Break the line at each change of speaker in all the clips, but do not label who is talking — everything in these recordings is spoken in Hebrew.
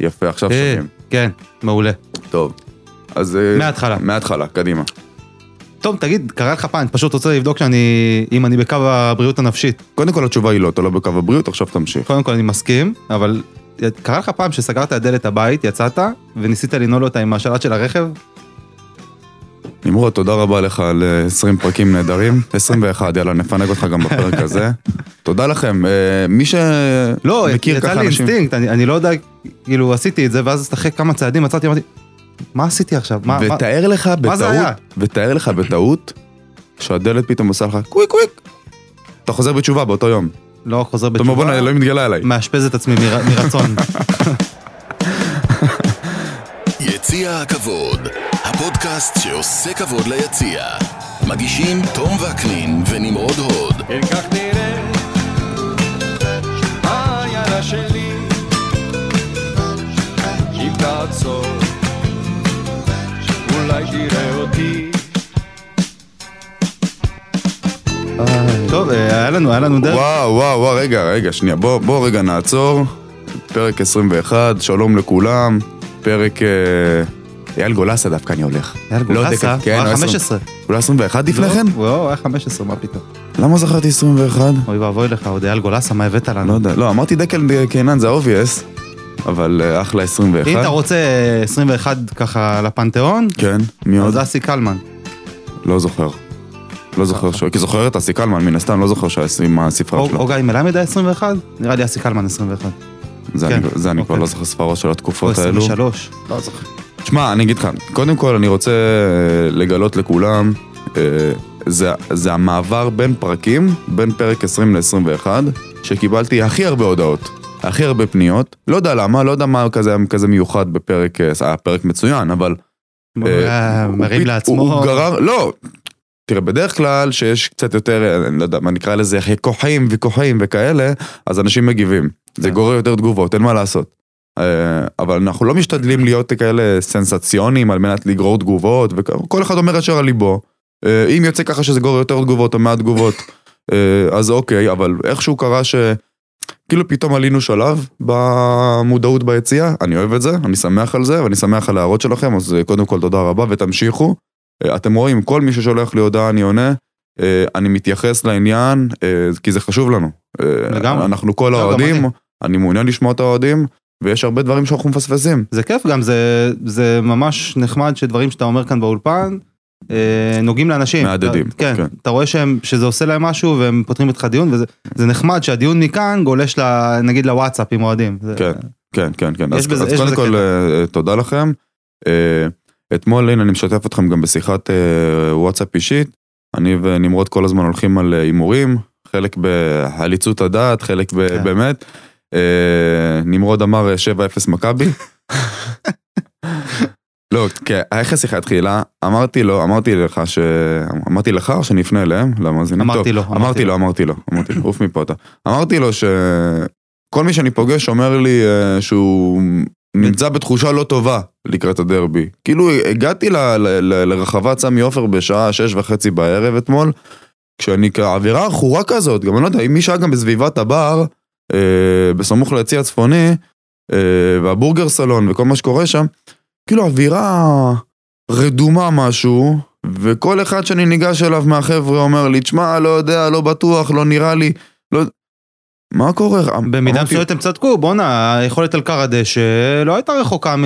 יפה, עכשיו
אה,
שומעים.
כן, מעולה.
טוב. אז... אה,
מההתחלה.
מההתחלה, קדימה.
טוב, תגיד, קרה לך פעם, פשוט רוצה לבדוק שאני, אם אני בקו הבריאות הנפשית.
קודם כל התשובה היא לא, אתה לא בקו הבריאות, עכשיו תמשיך.
קודם כל אני מסכים, אבל קרה לך פעם שסגרת את דלת הבית, יצאת, וניסית לנעול אותה עם השלט של הרכב?
נמרוד, תודה רבה לך על אה, 20 פרקים נהדרים. 21, יאללה, נפנק אותך גם בפרק הזה. תודה לכם. אה, מי
לא,
שמכיר
יצא
ככה
לי
אנשים...
אינסטינקט, אני, אני לא יודע, כאילו עשיתי את זה, ואז אחרי כמה צעדים מצאתי, אמרתי, מה עשיתי עכשיו? מה, מה?
ותאר לך
מה זה היה?
בטעות, ותאר לך בטעות, שהדלת פתאום עושה לך קוויק קוויק. אתה חוזר בתשובה באותו יום.
לא חוזר
אתה אומר,
בתשובה,
בוא'נה, אלוהים מתגלה אליי.
מאשפז את עצמי מר, מרצון.
יציע הכבוד, הפודקאסט שעושה כבוד ליציע. מגישים תום וקנין ונמרוד הוד.
כן כך נראה העיירה שלי אם תעצור אולי תראה אותי
טוב, אה, היה לנו, היה לנו דרך.
וואו, וואו, וואו, רגע, רגע, שנייה, בוא, בוא רגע נעצור. פרק 21, שלום לכולם. פרק... אה, אייל גולסה דווקא אני הולך.
אייל
לא
גולסה,
כן,
הוא היה
הוא
15.
אולי 21 לפני
לא,
כן?
הוא לא, היה 15, מה פתאום.
למה זכרתי 21?
אוי ואבוי לך, עוד אייל גולסה, מה הבאת לנו?
לא יודע, לא, אמרתי דקל קינן זה obvious, אבל אה, אחלה 21.
אם אתה רוצה אה, 21 ככה לפנתיאון,
כן, מי עוד?
אז אסי קלמן.
לא זוכר. לא זוכר שהוא, כי זוכר את אסי קלמן, מן הסתם, לא זוכר עם הספרה
או
שלו.
או גיא מלמד היה 21? נראה לי אסי קלמן 21.
זה
כן,
אני- זה אני כבר
אוקיי.
לא זוכר ספרות של
או
התקופות האלו.
23. לא זוכר.
שמע, אני אגיד לך, קודם כל אני רוצה אה, לגלות לכולם, אה, זה, זה המעבר בין פרקים, בין פרק 20 ל-21, שקיבלתי הכי הרבה הודעות, הכי הרבה פניות, לא יודע למה, לא יודע מה כזה, כזה מיוחד בפרק, אה, היה פרק מצוין, אבל... אה,
מרים לעצמו.
הוא גרר, לא, תראה, בדרך כלל שיש קצת יותר, אה, אני לא יודע, מה נקרא לזה, כוחים וכוחים וכאלה, אז אנשים מגיבים. זה. גורר יותר תגובות, אין מה לעשות. אה, אבל אנחנו לא משתדלים להיות כאלה סנסציוניים על מנת לגרור תגובות, וכל אחד אומר אשר על ליבו. אה, אם יוצא ככה שזה גורר יותר תגובות או מעט תגובות, אה, אז אוקיי, אבל איכשהו קרה ש... כאילו פתאום עלינו שלב במודעות ביציאה, אני אוהב את זה, אני שמח על זה, ואני שמח על ההערות שלכם, אז אה, קודם כל תודה רבה ותמשיכו. אה, אתם רואים, כל מי ששולח לי הודעה אני עונה, אה, אני מתייחס לעניין, כי זה חשוב לנו.
לגמרי.
אנחנו כל
לא,
האוהדים,
אני.
מעוניין לשמוע את האוהדים, ויש הרבה דברים שאנחנו מפספסים.
זה כיף גם, זה, זה ממש נחמד שדברים שאתה אומר כאן באולפן נוגעים לאנשים.
מהדהדים,
כן,
כן.
אתה רואה שהם, שזה עושה להם משהו והם פותחים איתך דיון, וזה זה נחמד שהדיון מכאן גולש ל, נגיד לוואטסאפ עם אוהדים.
כן. כן, כן, כן. אז,
בזה-
אז קודם כל,
קטע.
אה, תודה לכם. אה, אתמול, הנה, אני משתף אתכם גם בשיחת אה, וואטסאפ אישית. אני ונמרוד כל הזמן הולכים על אה, הימורים, חלק בהליצות הדעת, חלק ב-
כן.
באמת. אה, נמרוד אמר אה, 7-0 מכבי. לא, כן, איך השיחה התחילה? אמרתי לו, אמרתי לך ש... אמרתי לך או שאני אפנה אליהם? למאזינים?
אמרתי לו, אמרתי לו.
אמרתי לו, אמרתי לו, עוף מפה אתה. אמרתי לו שכל מי שאני פוגש אומר לי אה, שהוא נמצא בתחושה לא טובה לקראת הדרבי. כאילו הגעתי ל- ל- ל- לרחבת סמי עופר בשעה שש וחצי בערב אתמול, כשאני כאווירה עכורה כזאת, גם אני לא יודע, מי שהיה גם בסביבת הבר, אה, בסמוך ליציא הצפוני, אה, והבורגר סלון וכל מה שקורה שם, כאילו אווירה רדומה משהו, וכל אחד שאני ניגש אליו מהחבר'ה אומר לי, תשמע, לא יודע, לא בטוח, לא נראה לי, לא... מה קורה?
במידה
אמרתי,
מסוימת הם צדקו, בואנה, היכולת על קר הדשא לא הייתה רחוקה מ...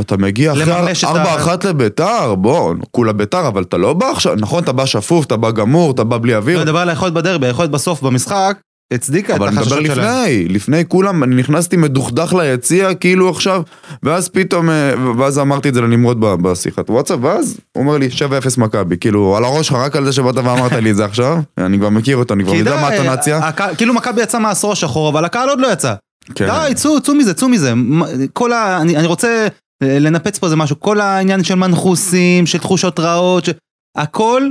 אתה מגיע אחרי
לממש את ה-
4-1 לביתר, בוא, כולה ביתר, אבל אתה לא בא עכשיו, נכון, אתה בא שפוף, אתה בא גמור, אתה בא בלי
אני
אוויר,
מדבר על היכולת בדרבי, היכולת בסוף במשחק, הצדיקה את
אבל אני מדבר
החששות שלהם.
לפני, לפני כולם, אני נכנסתי מדוכדך ליציע, כאילו עכשיו, ואז פתאום, אה, ואז אמרתי את זה לנמרוד בשיחת וואטסאפ, ואז הוא אומר לי 7-0 מכבי, כאילו, על הראש שלך רק על זה שבאת ואמרת לי את זה עכשיו, אני כבר מכיר אותו, אני כבר יודע מה הטונציה.
הקהל- כאילו מכבי יצא מהעשור השחור, אבל הקהל עוד לא יצא.
כן.
די, צאו, צאו מזה, צאו מזה. כל ה... אני, אני רוצה אה, לנפץ פה איזה משהו. כל העניין של מנחוסים, של תחושות רעות, ש... הכל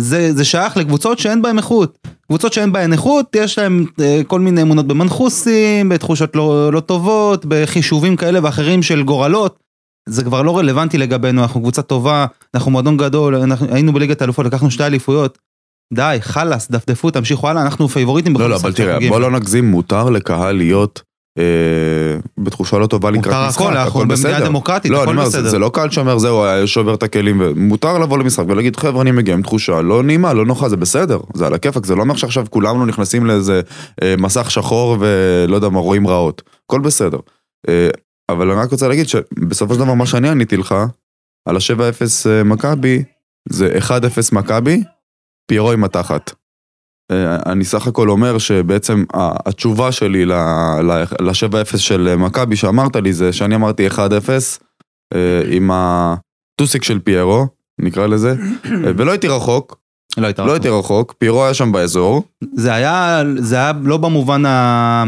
זה, זה שייך לקבוצות שאין בהן איכות. קבוצות שאין בהן איכות, יש להן אה, כל מיני אמונות במנחוסים, בתחושות לא, לא טובות, בחישובים כאלה ואחרים של גורלות. זה כבר לא רלוונטי לגבינו, אנחנו קבוצה טובה, אנחנו מועדון גדול, אנחנו היינו בליגת האלופות, לקחנו שתי אליפויות. די, חלאס, דפדפו, תמשיכו הלאה, אנחנו פייבוריטים בכל
לא, לא, אבל תראה, בוא. לא נגזים, מותר לקהל להיות בתחושה לא טובה לקראת
מותר
משחק,
הכל, אנחנו במדינה דמוקרטית,
לא,
הכל בסדר.
זה לא קהל שאומר, זהו, היה שובר את הכלים, ומותר לבוא למשחק ולהגיד, חבר'ה, אני מגיע עם תחושה לא נעימה, לא נוחה, זה בסדר, זה על הכיפאק, זה לא אומר שעכשיו כולנו נכנסים לאיזה אה, מסך שחור ולא יודע מה, רואים רעות, הכל בסדר. אה, אבל אני רק רוצה להגיד שבסופו של דבר מה שאני עניתי לך, על ה-7-0 אה, מכבי, זה 1-0 מכבי, פיירו עם התחת. אה, אני סך הכל אומר שבעצם התשובה שלי ל-7-0 של מכבי שאמרת לי זה שאני אמרתי 1-0 אה, עם הטוסיק של פיירו, נקרא לזה, אה, ולא הייתי רחוק,
לא הייתה
לא הייתי רחוק, פיירו היה שם באזור,
זה היה, זה היה לא במובן ה...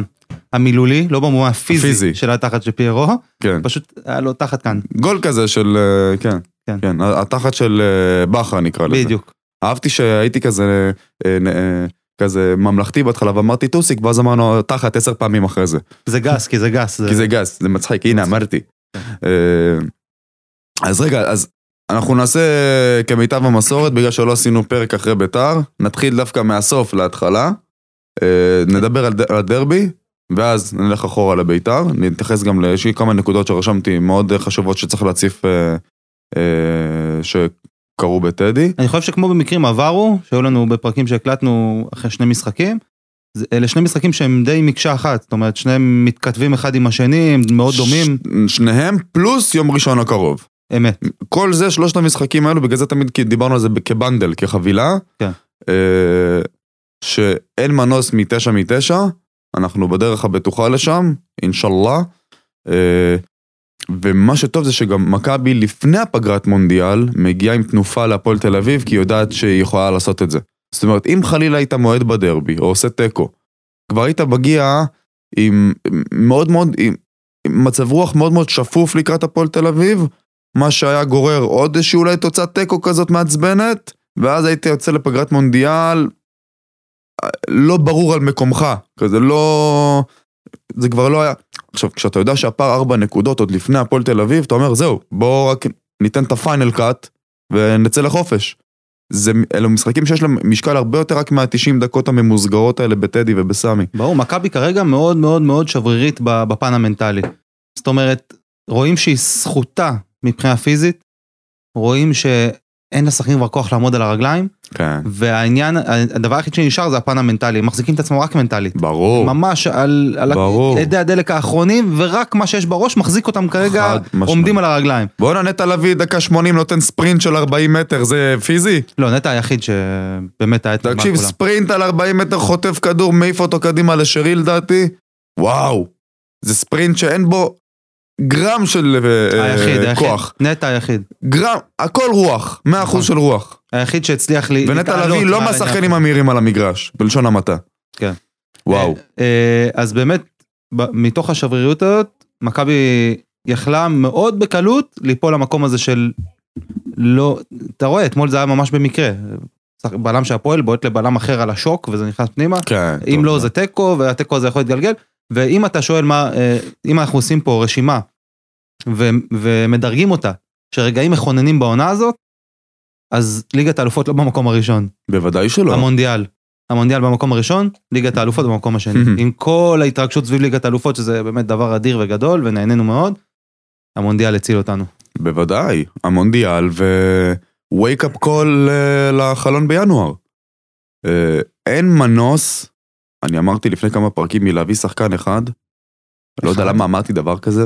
המילולי, לא במובן הפיזי
הפיזי.
של התחת של פיירו,
כן,
פשוט היה לו תחת כאן,
גול כזה של, כן,
כן.
כן, התחת של בכר נקרא לזה.
בדיוק.
אהבתי שהייתי כזה, אה, אה, כזה ממלכתי בהתחלה ואמרתי טוסיק, ואז אמרנו תחת עשר פעמים אחרי זה.
זה גס, כי זה גס.
כי זה גס, זה מצחיק, הנה אמרתי. אה, אז רגע, אז אנחנו נעשה כמיטב המסורת, בגלל שלא עשינו פרק אחרי ביתר, נתחיל דווקא מהסוף להתחלה, נדבר על הדרבי, ואז נלך אחורה לביתר, נתייחס גם, יש לי כמה נקודות שרשמתי מאוד חשובות שצריך להציף, שקרו בטדי.
אני חושב שכמו במקרים עברו, שהיו לנו בפרקים שהקלטנו אחרי שני משחקים, אלה שני משחקים שהם די מקשה אחת, זאת אומרת שניהם מתכתבים אחד עם השני, הם מאוד דומים,
ש- שניהם פלוס יום ראשון הקרוב.
אמת.
כל זה, שלושת המשחקים האלו, בגלל זה תמיד דיברנו על זה כבנדל, כחבילה.
כן.
אה, שאין מנוס מתשע מתשע, אנחנו בדרך הבטוחה לשם, אינשאללה. אה, ומה שטוב זה שגם מכבי לפני הפגרת מונדיאל מגיעה עם תנופה להפועל תל אביב, כי היא יודעת שהיא יכולה לעשות את זה. זאת אומרת, אם חלילה היית מועד בדרבי, או עושה תיקו, כבר היית מגיע עם מאוד מאוד, עם, עם מצב רוח מאוד מאוד שפוף לקראת הפועל תל אביב, מה שהיה גורר עוד איזושהי אולי תוצאת תיקו כזאת מעצבנת, ואז הייתי יוצא לפגרת מונדיאל, לא ברור על מקומך, כזה לא... זה כבר לא היה... עכשיו, כשאתה יודע שהפער ארבע נקודות עוד לפני הפועל תל אביב, אתה אומר, זהו, בואו רק ניתן את הפיינל קאט ונצא לחופש. זה, אלו משחקים שיש להם משקל הרבה יותר רק מה-90 דקות הממוסגרות האלה בטדי ובסמי.
ברור, מכבי כרגע מאוד מאוד מאוד שברירית בפן המנטלי. זאת אומרת, רואים שהיא זכותה מבחינה פיזית, רואים שאין לשחקנים כבר כוח לעמוד על הרגליים,
כן.
והעניין, הדבר היחיד שנשאר זה הפן המנטלי, הם מחזיקים את עצמם רק מנטלית.
ברור.
ממש על, על
ברור.
אדי הדלק האחרונים, ורק מה שיש בראש מחזיק אותם כרגע. עומדים על הרגליים.
בואנה נטע לביא דקה 80 נותן ספרינט של 40 מטר, זה פיזי?
לא, נטע היחיד שבאמת היה
תקשיב. ספרינט על 40 מטר חוטף כדור, מעיף אותו קדימה לשרי לדעתי. וואו. זה ספרינט שאין בו גרם של אה, אה,
היחיד, היחיד,
כוח.
נטע היחיד. גרם,
הכל רוח, 100%
נכון.
של רוח.
היחיד שהצליח לי...
ונטע לביא לא מהשחקנים. המהירים על המגרש, בלשון המעטה.
כן.
וואו.
אה, אה, אז באמת, מתוך השבריריות הזאת, מכבי יכלה מאוד בקלות ליפול למקום הזה של לא, אתה רואה, אתמול זה היה ממש במקרה. בלם של הפועל בועט לבלם אחר על השוק וזה נכנס פנימה.
כן.
אם
טוב.
לא זה תיקו והתיקו הזה יכול להתגלגל. ואם אתה שואל מה, אה, אם אנחנו עושים פה רשימה ו- ומדרגים אותה, שרגעים מכוננים בעונה הזאת, אז ליגת האלופות לא במקום הראשון.
בוודאי שלא.
המונדיאל. המונדיאל במקום הראשון, ליגת האלופות במקום השני. עם כל ההתרגשות סביב ליגת האלופות, שזה באמת דבר אדיר וגדול, ונהנינו מאוד, המונדיאל הציל אותנו.
בוודאי. המונדיאל ו-wake up call אה, לחלון בינואר. אה, אין מנוס, אני אמרתי לפני כמה פרקים מלהביא שחקן אחד, לא יודע
אחד?
למה אמרתי דבר כזה,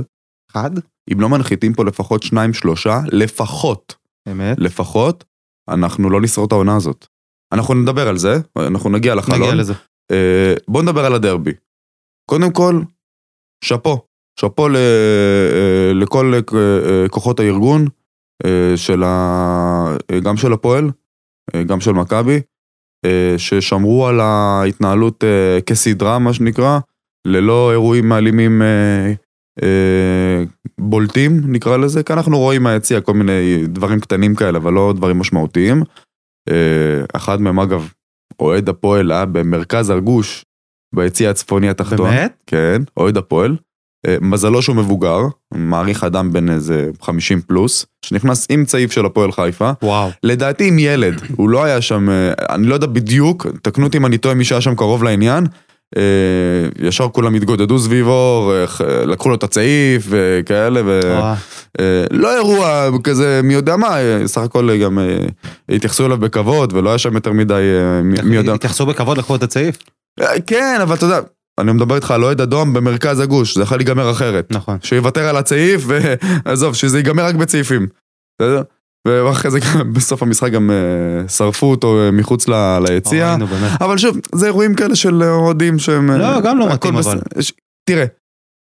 אחד,
אם לא מנחיתים פה לפחות שניים שלושה, לפחות,
אמת.
לפחות, אנחנו לא נשרוד את העונה הזאת. אנחנו נדבר על זה, אנחנו נגיע לחלון.
נגיע לזה.
אה, בוא נדבר על הדרבי. קודם כל, שאפו. שאפו ל, אה, לכל אה, כוחות הארגון, אה, של ה, אה, גם של הפועל, אה, גם של מכבי, אה, ששמרו על ההתנהלות אה, כסדרה, מה שנקרא, ללא אירועים אלימים אה, אה, בולטים, נקרא לזה, כי אנחנו רואים מהיציע כל מיני דברים קטנים כאלה, אבל לא דברים משמעותיים. אה, אחד מהם, אגב, אוהד הפועל היה במרכז הגוש, ביציע הצפוני התחתון.
באמת?
כן, אוהד הפועל. אה, מזלו שהוא מבוגר, מעריך אדם בן איזה 50 פלוס, שנכנס עם צעיף של הפועל חיפה.
וואו.
לדעתי עם ילד, הוא לא היה שם, אה, אני לא יודע בדיוק, תקנו אותי אם אני טועה מי שהיה שם קרוב לעניין, אה, ישר כולם התגודדו סביבו, אה, לקחו לו את הצעיף וכאלה. ולא אירוע כזה מי יודע מה, אה, סך הכל גם אה, התייחסו אליו בכבוד ולא היה שם יותר מדי אה, מי- יודע.
התייחסו בכבוד, לקחו את הצעיף?
אה, כן, אבל אתה יודע, אני מדבר איתך על אוהד אדום במרכז הגוש, זה יכול להיגמר אחרת.
נכון.
שיוותר על הצעיף, ועזוב, שזה ייגמר רק בצעיפים. ואחרי זה גם בסוף המשחק גם אה, שרפו אותו אה, מחוץ ליציע. אבל שוב, זה אירועים כאלה של אוהדים שהם... אה,
לא, גם לא מתאים, אבל.
תראה,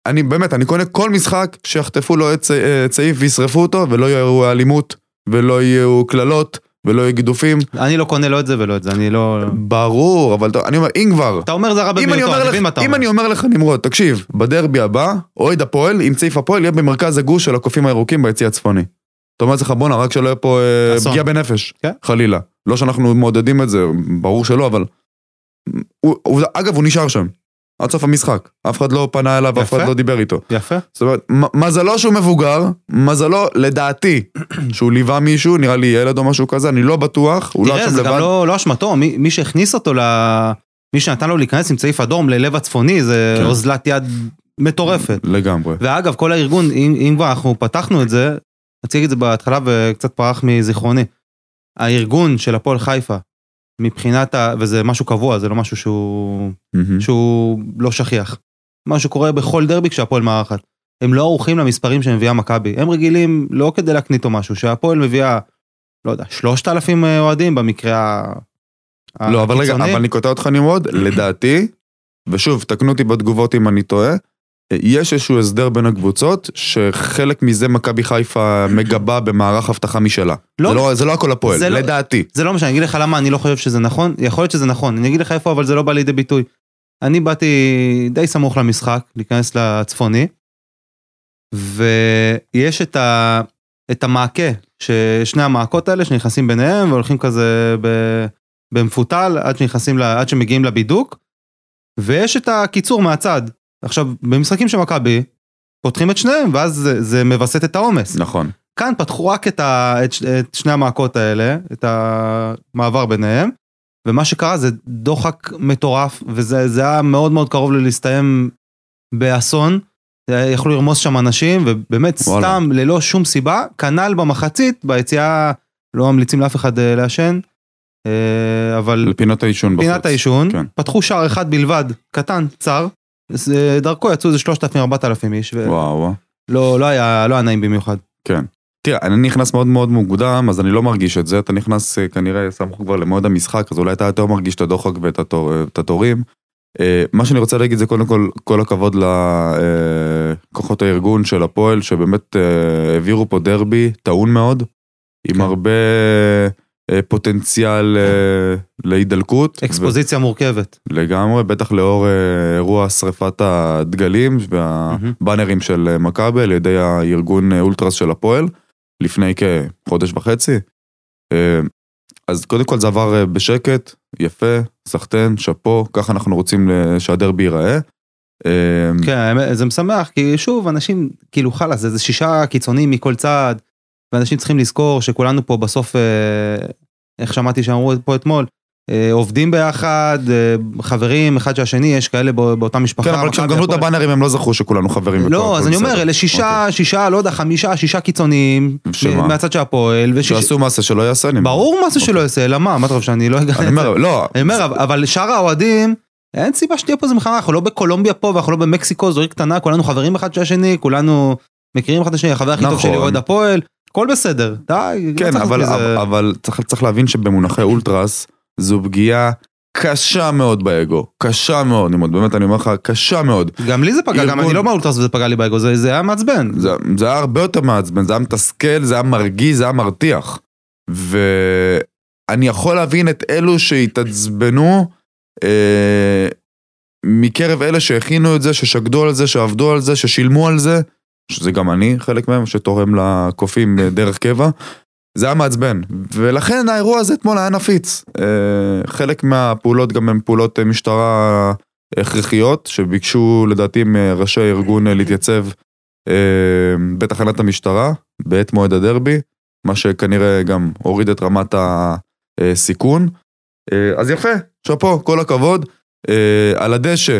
אני באמת, אני קונה כל משחק שיחטפו לו את אה, צעיף וישרפו אותו, ולא יהיו אלימות, ולא יהיו קללות, ולא יהיו גידופים.
אני לא קונה לא את זה ולא את זה, אני לא...
ברור, אבל אני אומר, אם כבר...
אתה אומר זה הרע
אם אני
במיעוטו, אני מבין מה אתה
אם
אומר.
אני אומר לך נמרוד, תקשיב, בדרבי הבא, אוהד הפועל עם צעיף הפועל יהיה במרכז הגוש של הקופים הירוקים ביציא הצפוני. אתה אומר לעצמך בואנה, רק שלא יהיה פה אה,
אסון.
פגיעה בנפש,
כן.
חלילה. לא שאנחנו מעודדים את זה, ברור שלא, אבל... הוא- הוא- אגב, הוא נשאר שם, עד סוף המשחק. אף אחד לא פנה אליו, אף
יפה.
אחד לא דיבר איתו.
יפה.
זאת אומרת, מ- מזלו שהוא מבוגר, מזלו, לדעתי, שהוא ליווה מישהו, נראה לי ילד או משהו כזה, אני לא בטוח, הוא לא היה
תראה,
שם
זה גם
לבד.
לא לא אשמתו, מי מי שהכניס אותו ל... מי שנתן לו להיכנס עם צעיף אדום ללב הצפוני, זה
כן.
אוזלת יד מטורפת.
לגמרי.
ואגב, כל הארגון, אם אם כבר אנחנו פתחנו את זה, רציתי את זה בהתחלה וקצת פרח מזיכרוני. הארגון של הפועל חיפה, מבחינת ה... וזה משהו קבוע, זה לא משהו שהוא...
מהמם.
שהוא לא שכיח. מה שקורה בכל דרבי כשהפועל מארחת. הם לא ערוכים למספרים שמביאה מכבי. הם רגילים לא כדי להקנית או משהו, שהפועל מביאה, לא יודע, 3,000 אוהדים במקרה ה...
לא, אבל רגע,
הקיצוני.
אבל אני קוטע אותך נמרוד, לדעתי, ושוב, תקנו אותי בתגובות אם אני טועה, יש איזשהו הסדר בין הקבוצות, שחלק מזה מכבי חיפה מגבה במערך אבטחה משלה.
לא.
זה לא, זה לא הכל הפועל,
זה לא-
לדעתי.
זה לא משנה, אני אגיד לך למה אני לא חושב שזה נכון, יכול להיות שזה נכון, אני אגיד לך איפה, אבל זה לא בא לידי ביטוי. אני באתי די סמוך למשחק, להיכנס לצפוני, ויש את, ה, את המעקה, ששני המעקות האלה שנכנסים ביניהם והולכים כזה ב, במפותל עד, שנכנסים, עד שמגיעים לבידוק, ויש את הקיצור מהצד. עכשיו, במשחקים של מכבי, פותחים את שניהם, ואז זה, זה מווסת את העומס.
נכון.
כאן פתחו רק את, ה, את, את שני המעקות האלה, את המעבר ביניהם, ומה שקרה זה דוחק מטורף, וזה זה היה מאוד מאוד קרוב להסתיים באסון. היה- יכלו לרמוס שם אנשים, ובאמת
וואלה.
סתם, ללא שום סיבה, כנ"ל במחצית, ביציאה לא ממליצים לאף אחד אה, לעשן, אה, אבל
לפינת העישון בחוץ.
פינת העישון,
כן.
פתחו שער אחד בלבד, קטן, צר, זה- דרכו יצאו איזה 3,000-4,000 איש, ולא
וואו, וואו.
לא היה לא היה נעים במיוחד.
כן. תראה, אני נכנס מאוד מאוד מוקדם, אז אני לא מרגיש את זה. אתה נכנס אה, כנראה סמוך כבר למועד המשחק, אז אולי אתה יותר מרגיש את הדוחק ואת התור, אה, את התורים. אה, מה שאני רוצה להגיד זה קודם כל, כל הכבוד לכוחות הארגון של הפועל, שבאמת העבירו פה דרבי טעון מאוד, עם
כן.
הרבה פוטנציאל אה, להידלקות.
אקספוזיציה מורכבת.
לגמרי, בטח לאור אה, אירוע שריפת הדגלים והבאנרים של אה, מכבי על ידי הארגון אה, אולטרס של הפועל, לפני כחודש וחצי. אה, אז קודם כל זה עבר אה, בשקט, יפה, סחטיין, שאפו, ככה אנחנו רוצים אה, שהדרבי ייראה. אה,
כן, זה משמח, כי שוב, אנשים, כאילו חלאס, זה, זה שישה קיצונים מכל צד, ואנשים צריכים לזכור שכולנו פה בסוף, אה, איך שמעתי שאמרו פה אתמול, אה, עובדים ביחד, אה, חברים אחד של השני, יש כאלה בא- באותה משפחה.
כן, אבל כשהם גמרו את. הבאנרים הם לא זכרו שכולנו חברים.
לא, אז אני אומר. אלה שישה, שישה, לא יודע, חמישה, שישה קיצוניים,
שמה?
מהצד של הפועל.
שעשו מעשה שלא יעשה, אני אומר.
ברור מה זה שלא יעשה, אלא מה, מה אתה חושב שאני לא אגע...
אני אומר, לא,
אני אומר, אבל- שאר האוהדים, אין סיבה שתהיה פה איזה מלחמה, אנחנו לא בקולומביה פה ואנחנו לא במקסיקו, זו עיר קטנה, כולנו חברים אחד של השני, כולנו מכירים אחד את השני, החבר הכי טוב
נכון.
שלי אוהד הפועל, הכל בסדר, די. לא
כן,
צריך
אבל, אבל, אבל צריך, צריך להבין שבמונחי אולטרס זו פגיעה קשה מאוד באגו, קשה מאוד, אני אומר, באמת אני אומר לך, קשה מאוד.
גם לי זה פגע, גם
ארגון-
אני לא מהאולטרס וזה פגע לי באגו, זה זה היה מעצבן.
זה, זה היה הרבה יותר מעצבן, זה היה מתסכל, זה היה מרגיז, זה היה מרתיח. ואני יכול להבין את אלו שהתעצבנו אה, מקרב אלה שהכינו את זה, ששקדו על זה, שעבדו על זה, ששילמו על זה, שזה גם אני, חלק מהם, שתורם לקופים דרך קבע. זה היה מעצבן, ולכן האירוע הזה אתמול היה נפיץ. אה, חלק מהפעולות גם הן פעולות אה, משטרה הכרחיות, שביקשו לדעתי מראשי הארגון אה, להתייצב בתחנת המשטרה בעת מועד הדרבי, מה שכנראה גם הוריד את רמת הסיכון. אז יפה, שאפו, כל הכבוד. על הדשא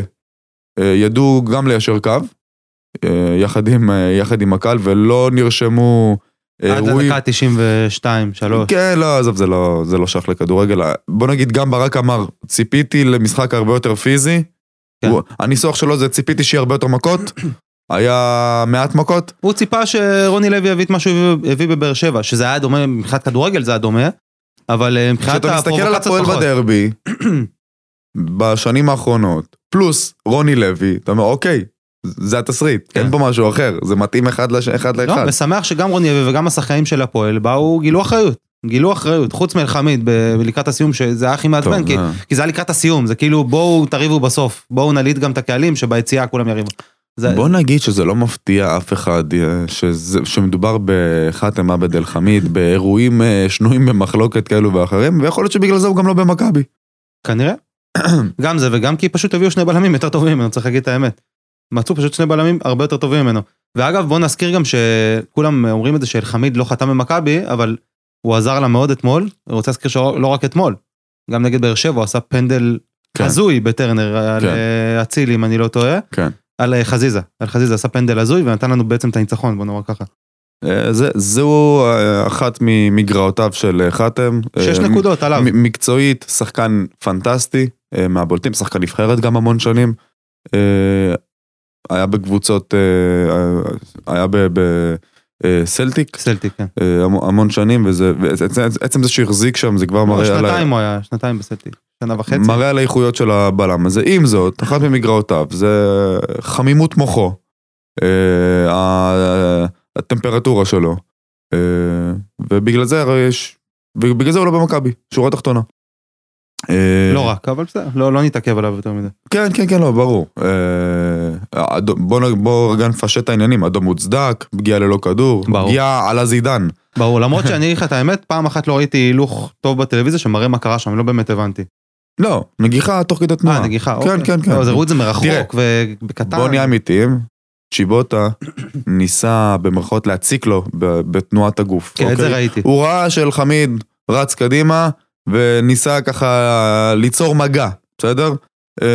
ידעו גם ליישר קו, יחד עם, אה, יחד עם הקהל, ולא נרשמו אה,
עד
אירועים.
לדקה 92, 3.
כן, לא, עזוב, זה לא, זה לא שייך לכדורגל. בוא נגיד, גם ברק אמר, ציפיתי למשחק הרבה יותר פיזי.
כן.
הוא- הניסוח שלו זה ציפיתי שיהיה הרבה יותר מכות. היה מעט מכות.
הוא ציפה שרוני לוי יביא את מה שהוא הביא- בבאר שבע, שזה היה דומה, מבחינת כדורגל זה היה דומה, אבל אה, מבחינת
כשאתה מסתכל על
הפרובוקציות
הפועל
פחות.
בדרבי, בשנים האחרונות, פלוס רוני לוי, אתה אומר, אוקיי, זה התסריט,
כן.
אין פה משהו אחר, זה מתאים אחד לש- אחד
לא,
לאחד.
ושמח שגם רוני לוי וגם השחקנים של הפועל באו, גילו אחריות. גילו אחריות, חוץ מאלחמיד ב- לקראת הסיום, שזה היה הכי מעצבן, כי,
אה.
כי זה היה לקראת הסיום, זה כאילו בואו תריבו בסוף, בואו נליט גם את הקהלים שביציאה כולם יריבו. זה,
בוא נגיד שזה לא מפתיע אף אחד אה, שזה, שמדובר בחאתם עבד אל חמיד, באירועים אה, שנויים במחלוקת כאלו ואחרים, ויכול להיות שבגלל זה הוא גם לא במכבי.
כנראה. גם זה וגם כי פשוט הביאו שני בלמים יותר טובים ממנו, צריך להגיד את האמת. מצאו פשוט שני בלמים הרבה יותר טובים ממנו. ואגב בוא נזכיר גם שכולם אומרים את זה שאלחמיד לא חתם במכבי, אבל הוא עזר לה מאוד אתמול, אני רוצה להזכיר שלא לא רק אתמול, גם נגד באר שבע הוא עשה פנדל
כן.
הזוי בטרנר על
כן.
אה, אצילי אם אני לא טועה,
כן.
על אה, חזיזה, על חזיזה עשה פנדל הזוי ונתן לנו בעצם את הניצחון בוא נאמר ככה.
אה, זה, זהו אחת ממגרעותיו של חאתם.
שש נקודות עליו.
מקצועית, שחקן פנטסטי, מהבולטים, שחקן נבחרת גם המון שנים. אה, היה בקבוצות, אה, אה, היה בסלטיק
סלטיק, כן.
המון שנים, וזה, ועצם זה שהחזיק שם זה כבר מראה על,
שנתיים הוא היה, שנתיים בסלטיק. שנה וחצי.
מראה על האיכויות של הבלם הזה. עם זאת, אחת ממגרעותיו זה חמימות מוחו, אה, הטמפרטורה שלו, אה, ובגלל זה הרי יש, ובגלל זה הוא לא במכבי, שורה תחתונה. אה,
לא רק, אבל בסדר, לא לא נתעכב עליו יותר מדי.
כן, כן, כן, לא, ברור. אה, בוא רגע נפשט את העניינים, אדום מוצדק, פגיעה ללא כדור. פגיעה על הזידן.
ברור, למרות שאני אגיד לך את האמת, פעם אחת לא ראיתי הילוך טוב בטלוויזיה שמראה מה קרה שם, לא באמת הבנתי.
לא, נגיחה תוך כדי תנועה.
אה, נגיחה,
כן,
אוקיי.
כן, כן.
לא, אז הראו את זה מרחוק ובקטן.
בוא נהיה אמיתיים, צ'יבוטה ניסה במרכאות להציק לו בתנועת הגוף.
כן, את זה
אוקיי?
ראיתי.
הוא ראה שאלחמיד רץ קדימה וניסה ככה ליצור מגע, בסדר? אה,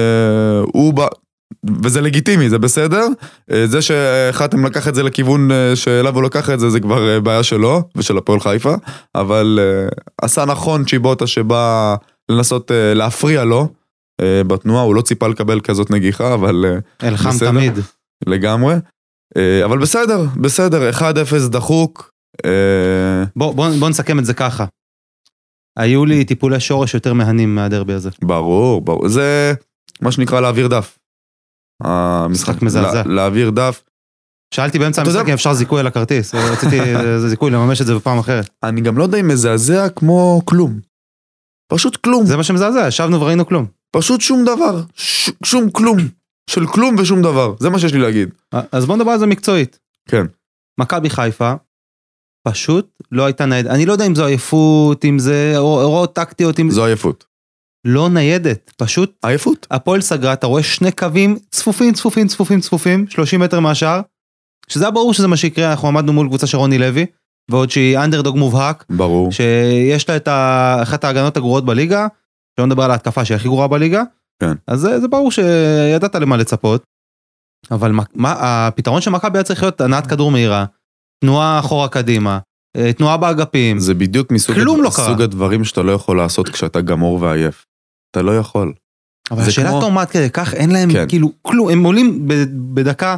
הוא בא... וזה לגיטימי, זה בסדר. אה, זה שחתם לקח את זה לכיוון אה, שאליו הוא לקח את זה, זה כבר בעיה שלו ושל הפועל חיפה. אבל עשה נכון צ'יבוטה שבא לנסות להפריע לו בתנועה, הוא לא ציפה לקבל כזאת נגיחה, אבל...
אלחם
בסדר.
תמיד.
לגמרי. אבל בסדר, בסדר, 1-0 דחוק.
בוא בוא- בוא נסכם את זה ככה. היו לי טיפולי שורש יותר מהנים מהדרבי הזה.
ברור, ברור. זה מה שנקרא להעביר דף. המשחק
מזעזע.
לה- להעביר דף.
שאלתי באמצע המשחק אם אפשר זיכוי על הכרטיס, רציתי איזה זיכוי לממש את זה בפעם אחרת.
אני גם לא יודע אם מזעזע כמו כלום. פשוט כלום.
זה מה שמזעזע, ישבנו וראינו כלום.
פשוט שום דבר. ש- שום כלום. של כלום ושום דבר. זה מה שיש לי להגיד.
אז בוא נדבר על זה מקצועית.
כן.
מכבי חיפה, פשוט לא הייתה ניידת. אני לא יודע אם זו עייפות, אם זה הוראות טקטיות, אם...
זו עייפות.
לא ניידת, פשוט
עייפות?
הפועל סגרה, אתה רואה שני קווים צפופים, צפופים, צפופים, צפופים, 30 מטר מהשאר, שזה היה ברור שזה מה שיקרה, אנחנו עמדנו מול קבוצה של רוני לוי, ועוד שהיא אנדרדוג מובהק,
ברור.
שיש לה את ה- אחת ההגנות הגרועות בליגה, שלא נדבר על ההתקפה שהיא הכי גרועה בליגה,
כן.
אז זה, זה ברור שידעת למה לצפות, אבל מה, מה, הפתרון של מכבי היה צריך להיות הנעת כדור מהירה, תנועה אחורה קדימה, אה, תנועה באגפים,
זה בדיוק מסוג
כלום
הד-
לא קרה.
הדברים שאתה לא יכול לעשות כשאתה גמור ועייף. אתה לא יכול.
אבל השאלה
כמו-.
עד כדי כך אין להם
כן.
כאילו כלום, הם עולים בדקה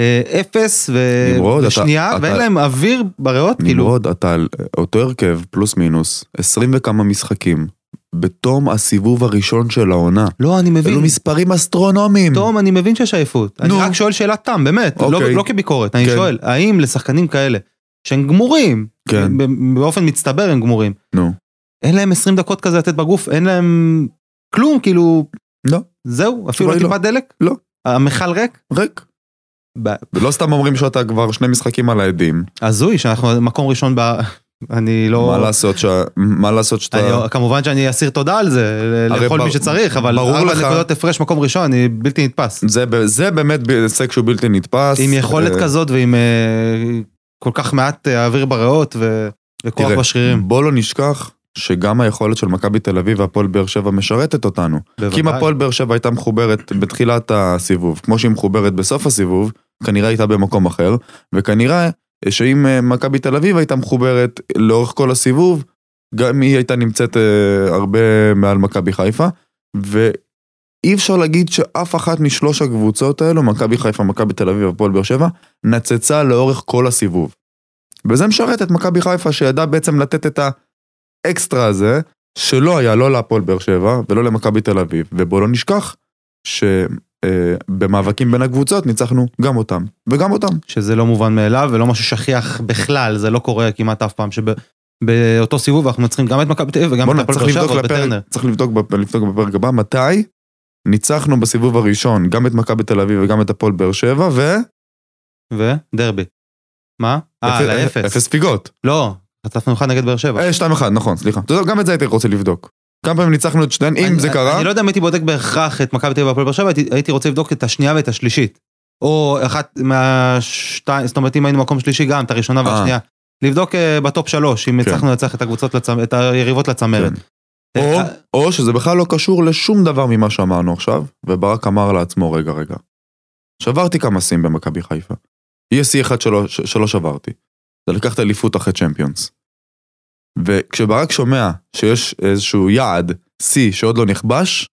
אה, אפס ו-
נמרוד, אתה-
ושנייה,
אתה-
ואין להם אוויר בריאות, כאילו,
נמרוד, אתה על אותו הרכב, פלוס מינוס, 20 וכמה משחקים, בתום הסיבוב הראשון של העונה.
לא, אני מבין,
אלו מספרים אסטרונומיים.
תום, אני מבין שיש עייפות, אני. רק שואל שאלת תם, באמת, לא-
אוקיי.
לא כביקורת, אני
כן.
שואל, האם לשחקנים כאלה, שהם גמורים,
כן.
באופן מצטבר הם גמורים,
נו.
אין להם 20 דקות כזה לתת בגוף, אין להם כלום, כאילו,
לא.
זהו, אפילו לא
היא לא.
טיפת דלק?
לא.
המכל ריק?
ריק.
ב-
ולא סתם אומרים שאתה כבר שני משחקים על העדים.
הזוי שאנחנו מקום ראשון ב... אני לא...
מה לעשות ש... מה לעשות שאתה...
אני, כמובן שאני אסיר תודה על זה, לכל
בר-
מי שצריך, אבל ארבע
לך-
נקודות הפרש מקום ראשון, אני בלתי נתפס.
זה, זה באמת הישג שהוא בלתי נתפס.
עם יכולת
אה,
כזאת ועם אה, כל כך מעט אה, אוויר בריאות ו- וכוח
תראה,
בשרירים.
בוא לא נשכח שגם היכולת של מכבי תל אביב והפועל באר שבע משרתת אותנו. כי אם
בוודאי.
הפועל באר שבע הייתה מחוברת בתחילת הסיבוב, כמו שהיא מחוברת בסוף הסיבוב, כנראה הייתה במקום אחר, וכנראה שאם אה, מכבי תל אביב הייתה מחוברת לאורך כל הסיבוב, גם היא הייתה נמצאת אה, הרבה מעל מכבי חיפה, ואי אפשר להגיד שאף אחת משלוש הקבוצות האלו, מכבי חיפה, מכבי תל אביב והפועל באר שבע, נצצה לאורך כל הסיבוב. וזה משרת את מכבי חיפה שידע בעצם לתת את האקסטרה הזה, שלא היה לא להפועל באר שבע ולא למכבי תל אביב, ובואו לא נשכח שבמאבקים בין הקבוצות ניצחנו גם אותם וגם אותם.
שזה לא מובן מאליו ולא משהו שכיח בכלל, זה לא קורה כמעט אף פעם שבאותו סיבוב אנחנו מנצחים גם את מכבי תל אביב וגם את הפועל באר שבע בטרנר.
צריך לבדוק לבדוק בפרק הבא מתי ניצחנו בסיבוב הראשון גם את מכבי תל אביב וגם את הפועל באר שבע ו...
ודרבי. מה? אה, על האפס.
אפס ספיגות.
לא, חטפנו אחד נגד באר שבע.
אה, שתיים אחד, נכון, סליחה. גם את זה הייתי רוצה לבדוק. כמה פעמים ניצחנו את שניהם, אם זה קרה,
אני לא יודע אם הייתי בודק בהכרח את מכבי תל אביב והפועל באר שבע, הייתי- רוצה לבדוק את השנייה ואת השלישית. או אחת מהשתיים, זאת אומרת אם היינו מקום שלישי גם, את הראשונה
אה.
והשנייה. לבדוק אה, בטופ שלוש, אם
כן.
הצלחנו לנצח את הקבוצות, את היריבות לצמרת.
כן. או, או שזה בכלל לא קשור לשום דבר ממה שאמרנו עכשיו, וברק אמר לעצמו, רגע, רגע. שברתי כמה שיאים במכבי חיפה. יהיה שיא אחד שלא שברתי. זה לקחת אליפות אחרי צ'מפיונס. וכשברק שומע שיש איזשהו יעד, שיא, שעוד לא נכבש,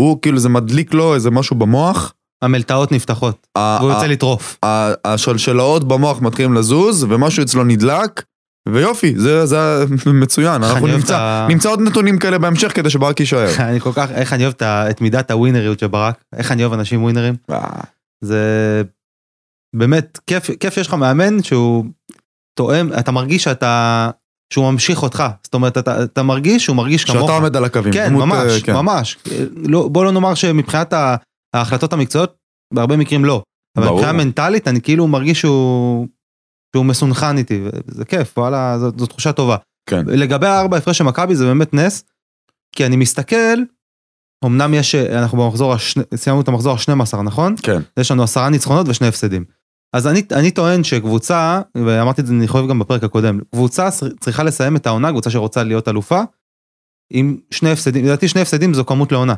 הוא כאילו זה מדליק לו איזה משהו במוח,
המלטעות נפתחות, והוא יוצא לטרוף.
השלשלאות במוח מתחילים לזוז, ומשהו אצלו נדלק, ויופי, זה, זה מצוין, אנחנו נמצא,
ה-
נמצא עוד נתונים כאלה בהמשך כדי שברק יישאר.
אני כל כך, איך אני אוהב את מידת הווינריות של ברק, איך אני אוהב אנשים ווינרים. זה באמת כיף, כיף שיש לך מאמן שהוא תואם, אתה מרגיש שאתה, שהוא ממשיך אותך, זאת אומרת אתה, אתה מרגיש שהוא מרגיש כמוך.
שאתה עומד על הקווים.
כן,
דמות,
ממש,
אה, כן.
ממש. לא, בוא לא נאמר שמבחינת ההחלטות המקצועיות, בהרבה מקרים לא. אבל
ברור.
מבחינה מנטלית אני כאילו מרגיש שהוא, שהוא מסונכן איתי, וזה כיף, וואלה, זו, זו תחושה טובה.
כן.
לגבי הארבע הפרש של מכבי זה באמת נס, כי אני מסתכל, אמנם יש, אנחנו במחזור, השני, סיימנו את המחזור ה-12, נכון?
כן.
יש לנו עשרה ניצחונות ושני הפסדים. אז אני, אני טוען שקבוצה, ואמרתי את זה אני חושב גם בפרק הקודם, קבוצה צריכה לסיים את העונה, קבוצה שרוצה להיות אלופה, עם שני הפסדים, לדעתי שני הפסדים זו כמות לעונה.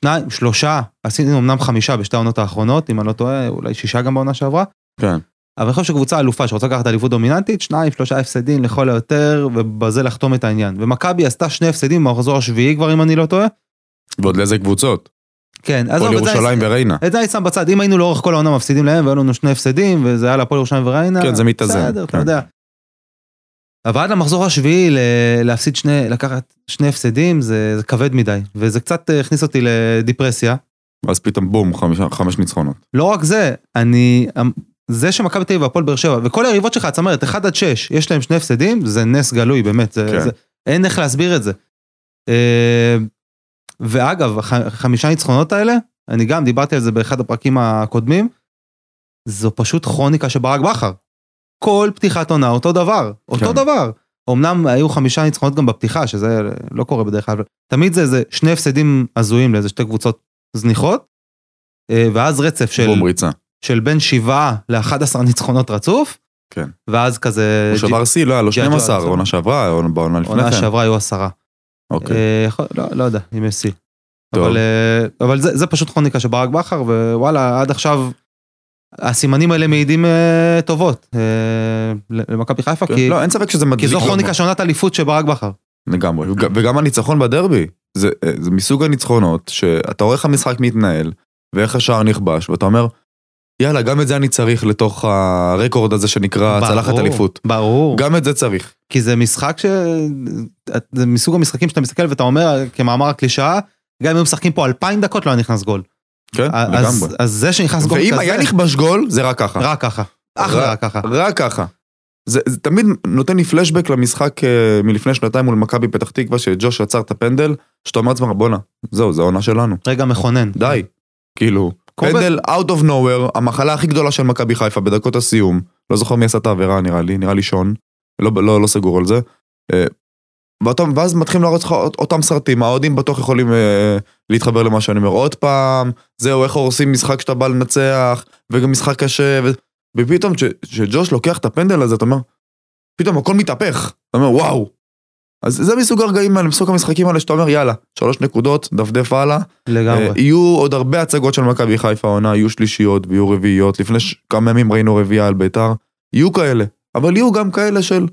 שניים, שלושה, עשינו אמנם חמישה בשתי העונות האחרונות, אם אני לא טועה, אולי שישה גם בעונה שעברה,
כן.
אבל אני חושב שקבוצה אלופה שרוצה לקחת אליפות דומיננטית, שניים, שלושה הפסדים לכל היותר, ובזה לחתום את העניין. ומכבי עשתה שני הפסדים במחזור השביעי כבר, אם אני לא טועה.
ועוד לאיזה קבוצות?
כן, אז
הפועל ירושלים וריינה.
את זה אני שם בצד, אם היינו לאורך כל העונה מפסידים להם והיו לנו שני הפסדים וזה היה להפועל ירושלים וריינה,
כן, זה מתאזן,
בסדר, אתה
כן.
יודע. אבל עד למחזור השביעי להפסיד שני, לקחת שני הפסדים זה, זה כבד מדי, וזה קצת אה, הכניס אותי לדיפרסיה.
ואז פתאום בום, חמישה- חמש ניצחונות.
לא רק זה, אני, זה שמכבי תל אביב והפועל באר שבע, וכל היריבות שלך, הצמרת, 1 עד 6, יש להם שני הפסדים, זה נס גלוי, באמת, זה,
כן.
זה, אין איך להסביר את זה. ואגב, הח- החמישה ניצחונות האלה, אני גם דיברתי על זה באחד הפרקים הקודמים, זו פשוט כרוניקה של ברק בכר. כל פתיחת עונה אותו דבר, אותו
כן.
דבר. אמנם היו חמישה ניצחונות גם בפתיחה, שזה לא קורה בדרך כלל, תמיד זה איזה שני הפסדים הזויים לאיזה שתי קבוצות זניחות, אה, ואז רצף של...
בום ריצה.
של בין שבעה ל-11 ניצחונות רצוף.
כן.
ואז כזה...
הוא שבר שיא, לא היה לו
ג'י-
12,
ג'י-
עונה שעברה, או בעונה לפני
עונה
כן.
שעברה היו עשרה.
אוקיי.
אה, יכול- לא, לא יודע אם יש שיא. אבל, אה, אבל זה, זה פשוט כרוניקה של ברק בכר, ווואלה, עד עכשיו הסימנים האלה מעידים אה, טובות אה, למכבי חיפה,
כן.
כי,
לא, אין ספק שזה
כי
מדליק.
זו
לו.
כרוניקה של עונת אליפות של ברק בכר.
לגמרי. וג- וגם הניצחון בדרבי, זה אה, זה מסוג הניצחונות, שאתה רואה איך המשחק מתנהל, ואיך השער נכבש, ואתה אומר, יאללה, גם את זה אני צריך לתוך הרקורד הזה שנקרא
ברור,
צלחת אליפות.
ברור.
גם את זה צריך.
כי זה משחק ש... זה מסוג המשחקים שאתה מסתכל ואתה אומר, כמאמר הקלישאה, גם אם היו משחקים פה אלפיים דקות לא היה נכנס גול.
כן,
אז,
לגמרי.
אז זה שנכנס גול
ואם
כזה,
היה נכבש גול, זה רק ככה.
רק ככה. אך
רק-
ורק ככה.
רק ככה. זה, זה תמיד נותן לי פלשבק למשחק אה, מלפני שנתיים מול מכבי פתח תקווה, שג'וש עצר את הפנדל, שאתה אומר לעצמך, בואנה, זהו, זו העונה שלנו.
רגע מכונן.
די. כאילו, פנדל out of nowhere, המחלה הכי גדולה של מכבי חיפה בדקות הסיום. לא זוכר מי עשה את העבירה, נראה לי, נראה לי שון. לא, לא, לא סגור על זה. אה, ואתה, ואז מתחילים להראות לך אות- אותם סרטים, האוהדים בטוח יכולים אה, להתחבר למה שאני אומר עוד פעם, זהו, איך הורסים משחק שאתה בא לנצח, וגם משחק קשה, ו... ופתאום כש- כשג'וש לוקח את הפנדל הזה, אתה אומר, פתאום הכל מתהפך. אתה אומר, וואו, אז זה מסוג הרגעים האלה, מסוג המשחקים האלה שאתה אומר יאללה, שלוש נקודות, דפדף הלאה.
לגמרי.
אה, יהיו עוד הרבה הצגות של מכבי חיפה העונה, יהיו שלישיות ויהיו רביעיות, לפני ש- כמה ימים ראינו רביעייה על ביתר, יהיו כאלה, אבל יהיו גם כאלה של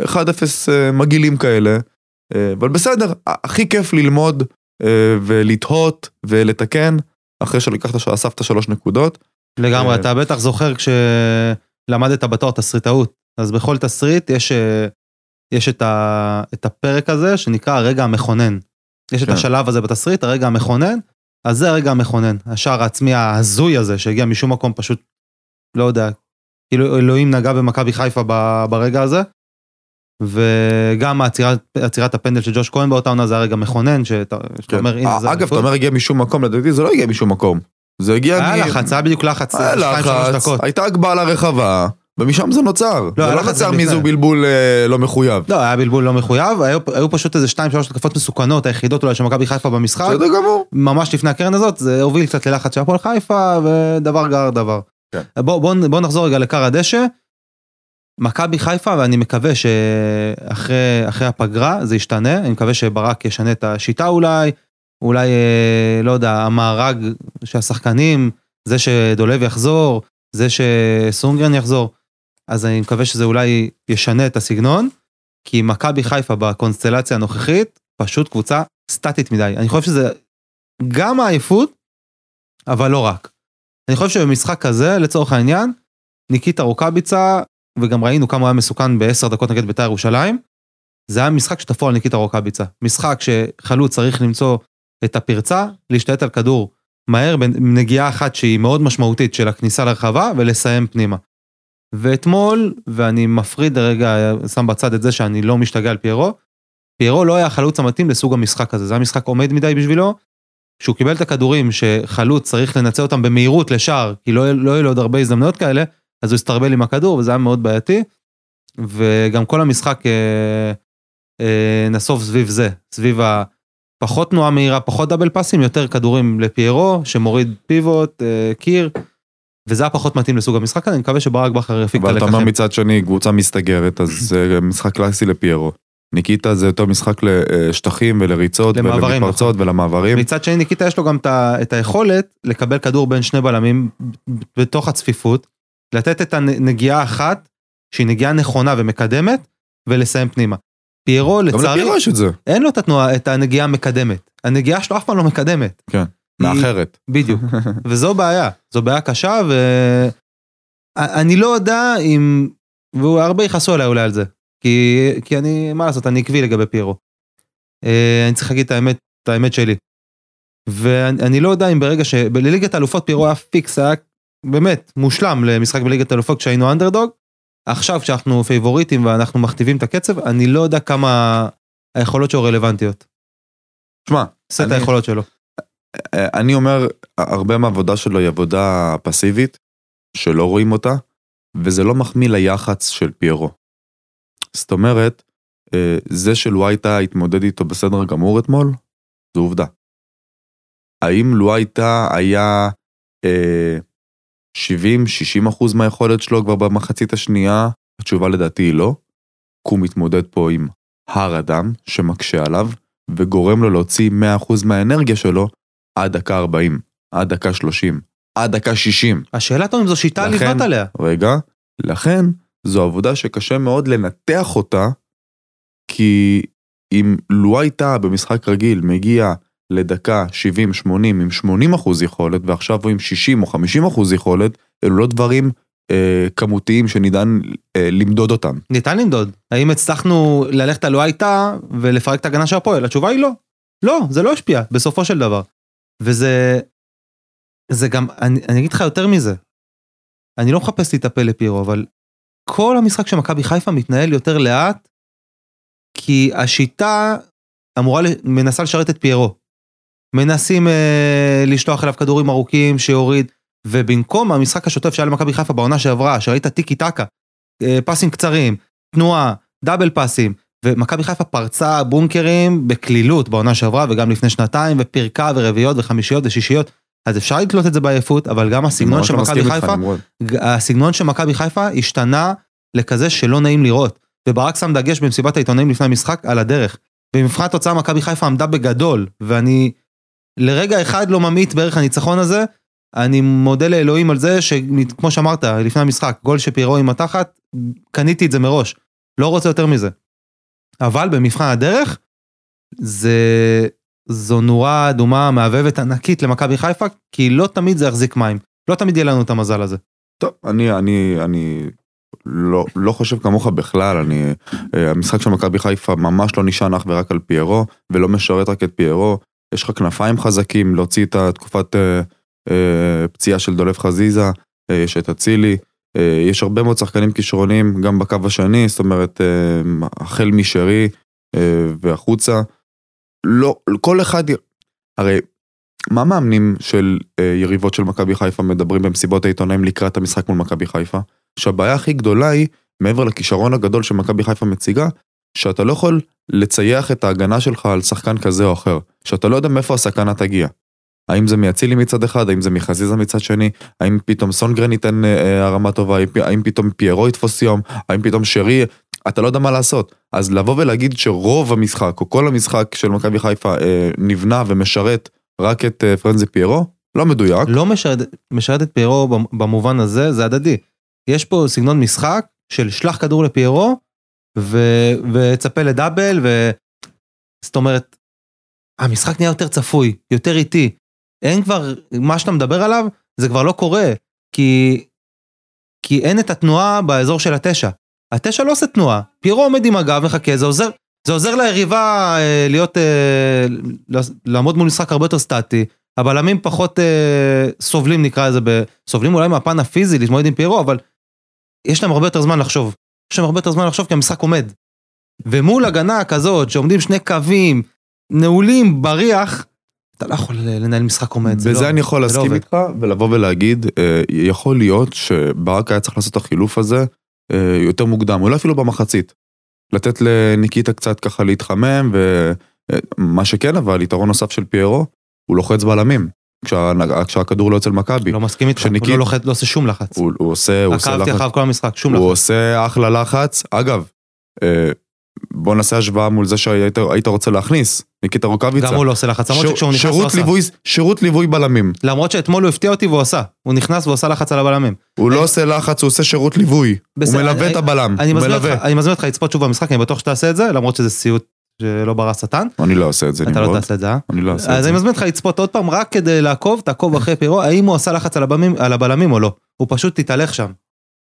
1-0 אה, מגעילים כאלה, אה, אבל בסדר, הכי כיף ללמוד אה, ולתהות ולתקן, אחרי שלקחת, שאספת שלוש נקודות.
לגמרי,
אה,
אתה בטח זוכר כשלמדת בתואר תסריטאות, אז בכל תסריט יש, אה, יש את, ה, את הפרק הזה שנקרא הרגע המכונן. יש את
כן.
השלב הזה בתסריט, הרגע המכונן, אז זה הרגע המכונן. השער העצמי ההזוי הזה שהגיע משום מקום פשוט, לא יודע, כאילו אלוהים נגע במכבי חיפה ברגע הזה. וגם עצירת, עצירת הפנדל של ג'וש כהן באותה עונה זה הרגע מכונן, שאתה, שאתה אומר, הנה זה
כן. אגב, אתה
אליפות."
אומר הגיע משום מקום, לדעתי זה לא הגיע משום מקום. זה הגיע
היה לחץ, היה בדיוק לחץ,
היה
2-3
לחץ. הייתה הגבלה רחבה, ומשם זה נוצר.
היה
זה לא נוצר
לפני.
בלבול אה, לא מחויב.
לא, היה בלבול לא מחויב, היו, היו פשוט איזה 2-3 התקפות מסוכנות, היחידות אולי של מכבי חיפה במשחק,
בסדר גמור.
ממש לפני הקרן הזאת, זה הוביל קצת ללחץ של הפועל חיפה, ודבר גרר דבר.
כן.
בוא, בוא, בוא נחזור רגע לכר הדשא. מכבי חיפה, ואני מקווה שאחרי אחרי הפגרה זה ישתנה, אני מקווה שברק ישנה את השיטה אולי, אולי, אה, לא יודע, המארג של השחקנים, זה שדולב יחזור, זה שסונגרן יחזור, אז אני מקווה שזה אולי ישנה את הסגנון, כי מכבי חיפה בקונסטלציה הנוכחית, פשוט קבוצה סטטית מדי. אני חושב שזה גם העייפות, אבל לא רק. אני חושב שבמשחק כזה, לצורך העניין, ניקיטה רוקאביצה, וגם ראינו כמה הוא היה מסוכן בעשר דקות נגד בית"ר ירושלים, זה היה משחק שתפור על ניקיטה רוקאביצה. משחק שחלוץ צריך למצוא את הפרצה, להשתלט על כדור מהר בנגיעה אחת שהיא מאוד משמעותית של הכניסה לרחבה ולסיים פנימה. ואתמול, ואני מפריד רגע, שם בצד את זה שאני לא משתגע על פיירו, פיירו לא היה החלוץ המתאים לסוג המשחק הזה, זה היה משחק עומד מדי בשבילו. כשהוא קיבל את הכדורים שחלוץ צריך לנצל אותם במהירות לשער, כי לא, לא יהיו לו עוד הרבה הזדמנויות כאלה, אז הוא הסתרבל עם הכדור וזה היה מאוד בעייתי. וגם כל המשחק אה, אה, נסוב סביב זה, סביב הפחות תנועה מהירה, פחות דאבל פאסים, יותר כדורים לפיירו, שמוריד פיבוט, אה, קיר, וזה היה פחות מתאים לסוג המשחק הזה, אני מקווה שברק בכר יפיק את
אבל אתה אומר
הלקחים.
מצד שני, קבוצה מסתגרת, אז זה משחק קלאסי לפיירו. ניקיטה זה יותר משחק לשטחים ולריצות
למעברים,
ולמתפרצות ולמעברים.
מצד שני ניקיטה יש לו גם את היכולת לקבל כדור בין שני בלמים בתוך הצפיפות, לתת את הנגיעה האחת, שהיא נגיעה נכונה ומקדמת, ולסיים פנימה. פיירו
גם
לצערי,
לפיירו יש את זה,
אין לו את התנועה, את הנגיעה המקדמת. הנגיעה שלו אף פעם לא מקדמת. היא-
מאחרת.
בדיוק. וזו בעיה, זו בעיה קשה, ואני לא יודע אם, והרבה יכעסו עליי אולי על זה, כי, כי אני, מה לעשות, אני עקבי לגבי פיירו. אה, אני צריך להגיד את האמת, את האמת שלי. ואני אני לא יודע אם ברגע שבליגת האלופות פיירו היה פיקס, היה באמת מושלם למשחק בליגת האלופות כשהיינו אנדרדוג. עכשיו כשאנחנו פייבוריטים ואנחנו מכתיבים את הקצב, אני לא יודע כמה היכולות שלו רלוונטיות.
שמע,
סט היכולות שלו.
אה, אני אומר, הרבה מהעבודה שלו היא עבודה פסיבית, שלא רואים אותה, וזה לא מחמיא ליח"צ של פיירו. זאת אומרת, אה, זה שלואייטה התמודד איתו בסדר גמור אתמול, זו עובדה. האם לואייטה היה אה, 70-60 אחוז מהיכולת שלו כבר במחצית השנייה? התשובה לדעתי היא לא. כי הוא מתמודד פה עם הר אדם שמקשה עליו, וגורם לו להוציא 100% מהאנרגיה שלו עד דקה 40, עד דקה 30, עד דקה 60.
השאלה טוב אם זו שיטה
לכן-
לבנות עליה.
רגע, לכן זו עבודה שקשה מאוד לנתח אותה, כי אם לואייטה במשחק רגיל מגיע לדקה 70-80 עם 80 אחוז יכולת, ועכשיו הוא עם 60 או 50 אחוז יכולת, אלו לא דברים אה, כמותיים שניתן אה, למדוד אותם.
ניתן למדוד. האם הצלחנו ללכת על הייתה ולפרק את ההגנה של הפועל? התשובה היא לא. לא, זה לא השפיע, בסופו של דבר. וזה... זה גם, אני, אני אגיד לך יותר מזה. אני לא מחפש להיטפל לפיירו, אבל כל המשחק של מכבי חיפה מתנהל יותר לאט, כי השיטה אמורה, מנסה לשרת את פיירו. מנסים אה, לשלוח אליו כדורים ארוכים שיוריד, ובמקום המשחק השוטף שהיה למכבי חיפה בעונה שעברה, שראית טיקי טקה, אה, פסים קצרים, תנועה, דאבל פסים, ומכבי חיפה פרצה בונקרים בקלילות בעונה שעברה וגם לפני שנתיים, ופירקה ורביעיות וחמישיות ושישיות, אז אפשר לתלות את זה בעייפות, אבל גם הסגנון של
לא
מכבי חיפה. הסגנון של מכבי חיפה השתנה לכזה שלא נעים לראות. וברק שם דגש במסיבת העיתונאים לפני המשחק על הדרך. במבחן התוצאה מכבי חיפה עמדה בגדול, ואני לרגע אחד לא ממעיט בערך הניצחון הזה. אני מודה לאלוהים על זה שכמו שאמרת לפני המשחק, גול שפיירו עם התחת, קניתי את זה מראש. לא רוצה יותר מזה. אבל במבחן הדרך, זה, זו נורה אדומה מהבהבת ענקית למכבי חיפה, כי לא תמיד זה יחזיק מים. לא תמיד יהיה לנו את המזל הזה.
טוב, אני, אני, אני לא, לא חושב כמוך בכלל, אני, אה, המשחק של מכבי חיפה ממש לא נשען אך ורק על פיירו, ולא משרת רק את פיירו. יש לך כנפיים חזקים להוציא את התקופת אה, אה, פציעה של דולף חזיזה, אה, יש את אצילי, יש הרבה מאוד שחקנים כישרונים גם בקו השני, זאת אומרת, אה, החל משרי אה, והחוצה. לא, כל אחד, הרי מה מאמנים של אה, יריבות של מכבי חיפה מדברים במסיבות העיתונאים לקראת המשחק מול מכבי חיפה? שהבעיה הכי גדולה היא, מעבר לכישרון הגדול שמכבי חיפה מציגה, שאתה לא יכול לצייח את ההגנה שלך על שחקן כזה או אחר, שאתה לא יודע מאיפה הסכנה תגיע. האם זה מאצילי מצד אחד, האם זה מחזיזה מצד שני, האם פתאום סונגרן ייתן אה, אה, הרמה טובה, האם- פתאום פיירו יתפוס יום, האם פתאום שרי, אתה לא יודע מה לעשות. אז לבוא ולהגיד שרוב המשחק, או כל המשחק של מכבי חיפה אה, נבנה ומשרת רק את פרנזי פיירו, לא מדויק.
לא משרת, משרת את פיירו במ- במובן הזה, זה הדדי. יש פה סגנון משחק של שלח כדור לפיירו ו- וצפה לדאבל, ו... זאת אומרת, המשחק נהיה יותר צפוי, יותר איטי. אין כבר, מה שאתה מדבר עליו, זה כבר לא קורה, כי, כי אין את התנועה באזור של התשע. התשע לא עושה תנועה, פיירו עומד עם הגב, מחכה, זה עוזר, זה עוזר ליריבה אה, להיות, אה, לעמוד מול משחק הרבה יותר סטטי. הבלמים פחות אה, סובלים נקרא לזה, ב... סובלים אולי מהפן הפיזי להתמודד עם פיירו, אבל יש להם הרבה יותר זמן לחשוב. יש להם הרבה יותר זמן לחשוב כי המשחק עומד. ומול הגנה כזאת שעומדים שני קווים נעולים בריח, אתה לא יכול לנהל משחק עומד. זה
בזה
לא,
אני יכול
לא
להסכים
עובד.
איתך ולבוא ולהגיד, אה, יכול להיות שברק היה צריך לעשות את החילוף הזה אה, יותר מוקדם, אולי אפילו במחצית. לתת לניקיטה קצת ככה להתחמם, ומה שכן אבל, יתרון נוסף של פיירו, הוא לוחץ בלמים, כשה- כשהכדור לא יוצא למכבי.
לא מסכים איתך, הוא
שניקיט-
לא, לוחץ, לא עושה שום לחץ.
הוא הוא עושה, הוא עושה
עקבתי
לחץ.
אחריו כל המשחק, שום
הוא
לחץ.
עושה אחלה לחץ. אגב, אה, בוא נעשה השוואה מול זה שהיית היית רוצה להכניס, ניקיטה רוקאביצה.
גם הוא לא עושה לחץ, למרות שכשהוא נכנס הוא עשה.
ליווי- שירות ליווי בלמים.
למרות שאתמול הוא הפתיע אותי והוא עשה. הוא נכנס והוא עשה לחץ על הבלמים.
הוא לא עושה לחץ, הוא עושה שירות ליווי. הוא מלווה את הבלם.
אני מזמין. אותך- לצפות שוב במשחק, אני בטוח שתעשה את זה, למרות שזה סיוט שלא ברא שטן.
אני לא עושה את זה,
אתה לא. תעשה את זה, אה?
אני לא אעשה את
אז
זה.
אני מזמין אותך לצפות עוד פעם רק כדי לעקוב, תעקוב אחרי פירו, האם הוא עשה לחץ על הבלמים- על הבלמים או לא. הוא פשוט תתהלך שם.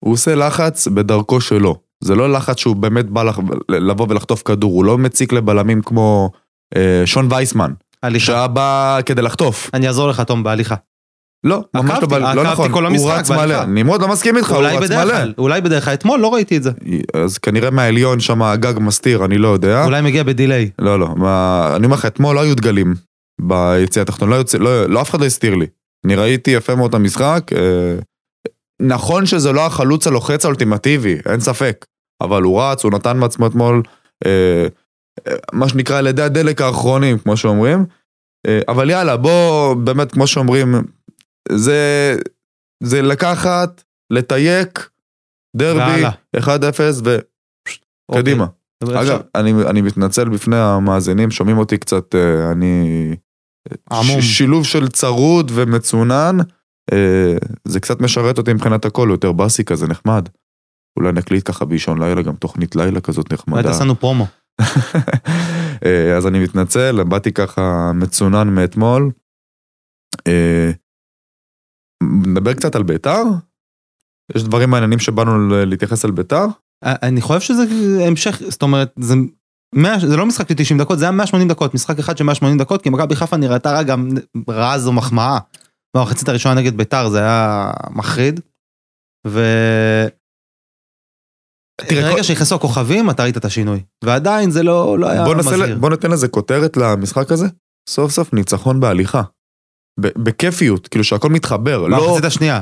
הוא עושה לחץ בדרכו שלו. זה לא לחץ שהוא באמת בא לח- לבוא ולחטוף כדור, הוא לא מציק לבלמים כמו אה, שון וייסמן,
הליכה.
שהיה בא כדי לחטוף.
אני אעזור לך, תום, בהליכה.
לא, ממש לא,
עקבתי,
לא
עקבתי
נכון,
כל
הוא רץ. מלא. נמרוד לא מסכים איתך, הוא רץ
בדרך
מלא.
אולי בדרך כלל, אתמול לא ראיתי את זה.
אז כנראה מהעליון שם הגג מסתיר, אני לא יודע.
אולי מגיע בדיליי.
לא, לא, מה, אני אומר לך, אתמול לא היו דגלים ביציע התחתון, לא, יוצא, לא, לא אף אחד לא הסתיר לי. אני ראיתי יפה מאוד את המשחק, אה, נכון שזה לא החלוץ הלוחץ האולטימטיבי, אין ספק, אבל הוא רץ, הוא נתן מעצמו אתמול, אה, אה, מה שנקרא על ידי הדלק האחרונים, כמו שאומרים, אה, אבל יאללה, בוא, באמת, כמו שאומרים, זה, זה לקחת, לתייק, דרבי,
והלאה.
1-0 וקדימה.
אוקיי.
אגב, אני, אני מתנצל בפני המאזינים, שומעים אותי קצת, אה, אני...
עמום.
ש, שילוב של צרוד ומצונן, זה קצת משרת אותי מבחינת הכל, יותר באסי כזה, נחמד. אולי נקליט ככה באישון לילה, גם תוכנית לילה כזאת
אולי
נחמדה.
תעשה לנו פרומו.
אה, אז אני מתנצל, באתי ככה מצונן מאתמול. אה, נדבר קצת על ביתר? יש דברים מעניינים שבאנו להתייחס על ביתר?
אני חושב שזה המשך, זאת אומרת, זה... 100, זה לא משחק של 90 דקות, זה היה 180 דקות, משחק אחד של 180 דקות, כי מכבי חיפה נראתה רע גם רעה זו מחמאה. במחצית הראשונה נגד ביתר זה היה מחריד. ו...
תראה,
ברגע
כל-
שנכנסו הכוכבים אתה ראית את השינוי. ועדיין זה לא, לא היה
בוא,
מזהיר.
בוא ניתן לזה כותרת למשחק הזה. סוף סוף ניצחון בהליכה. בכיפיות, כאילו שהכל מתחבר. לא,
במחצית השנייה.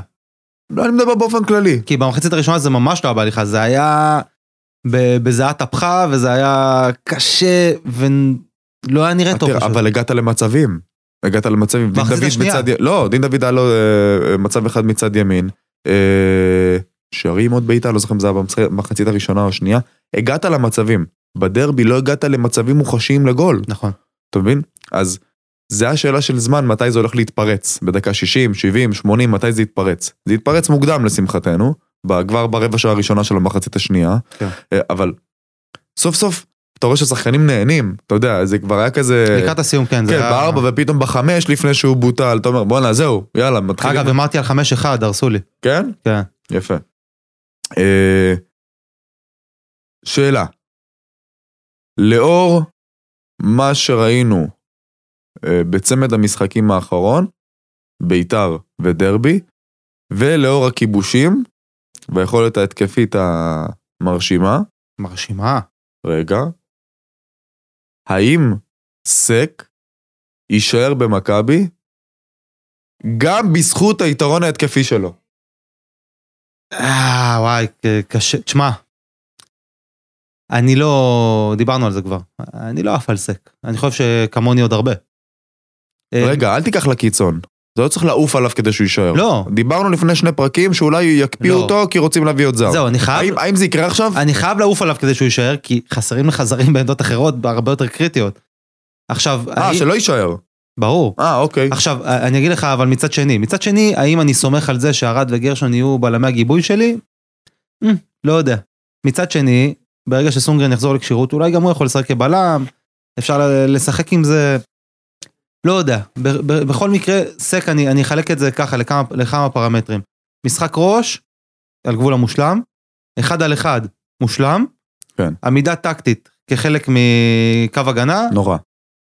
לא, אני מדבר באופן כללי.
כי במחצית הראשונה זה ממש לא היה בהליכה, זה היה בזיעת אפך וזה היה קשה ולא היה נראה טוב.
תראה,
פשוט.
אבל הגעת למצבים. הגעת למצבים. דין
במחצית
דוד. מצד... י- לא, דין דוד היה לו אה, מצב אחד מצד ימין. אה, שערים עוד בעיטה, לא זוכר אם זה היה במחצית הראשונה או השנייה, הגעת למצבים. בדרבי לא הגעת למצבים מוחשיים לגול,
נכון.
אתה מבין? אז זה השאלה של זמן, מתי זה הולך להתפרץ. בדקה 60, 70, 80, מתי זה יתפרץ. זה יתפרץ מוקדם לשמחתנו, כבר ברבע שעה הראשונה של המחצית השנייה,
כן.
אה, אבל סוף סוף, אתה רואה ששחקנים נהנים, אתה יודע, זה כבר היה כזה...
לקראת הסיום, כן.
כן, בארבע ופתאום בחמש לפני שהוא בוטל, אתה אומר בואנה זהו, יאללה, מתחילים.
אגב, אמרתי על 5-1, הרסו לי.
כן?
כן.
יפה. אה, שאלה, לאור מה שראינו אה, בצמד המשחקים האחרון, ביתר ודרבי, ולאור הכיבושים והיכולת ההתקפית המרשימה,
מרשימה.
רגע, האם סק יישאר במכבי גם בזכות היתרון ההתקפי שלו?
אה, וואי, קשה. תשמע, אני לא... דיברנו על זה כבר. אני לא עף על סק. אני חושב שכמוני עוד הרבה. אה,
רגע, אל תיקח לקיצון. זה לא צריך לעוף עליו כדי שהוא יישאר.
לא.
דיברנו לפני שני פרקים שאולי יקפיאו
לא.
אותו כי רוצים להביא עוד זר.
זהו, אני חייב...
האם, האם זה יקרה עכשיו?
אני חייב לעוף עליו כדי שהוא יישאר, כי חסרים לך זרים בעמדות אחרות הרבה יותר קריטיות. עכשיו,
אה, שלא יישאר.
ברור.
אה, אוקיי.
עכשיו, אני אגיד לך, אבל מצד שני, מצד שני, האם אני סומך על זה שארד וגרשון יהיו בלמי הגיבוי שלי? אה, לא יודע. מצד שני, ברגע שסונגרן יחזור לכשירות, אולי גם הוא יכול לשחק כבלם, אפשר לשחק עם זה, לא יודע. ב- ב- בכל מקרה, סק, אני אני אחלק את זה ככה לכמה, לכמה פרמטרים. משחק ראש, על גבול המושלם, אחד על אחד, מושלם,
כן.
עמידה טקטית כחלק מקו הגנה,
נורא.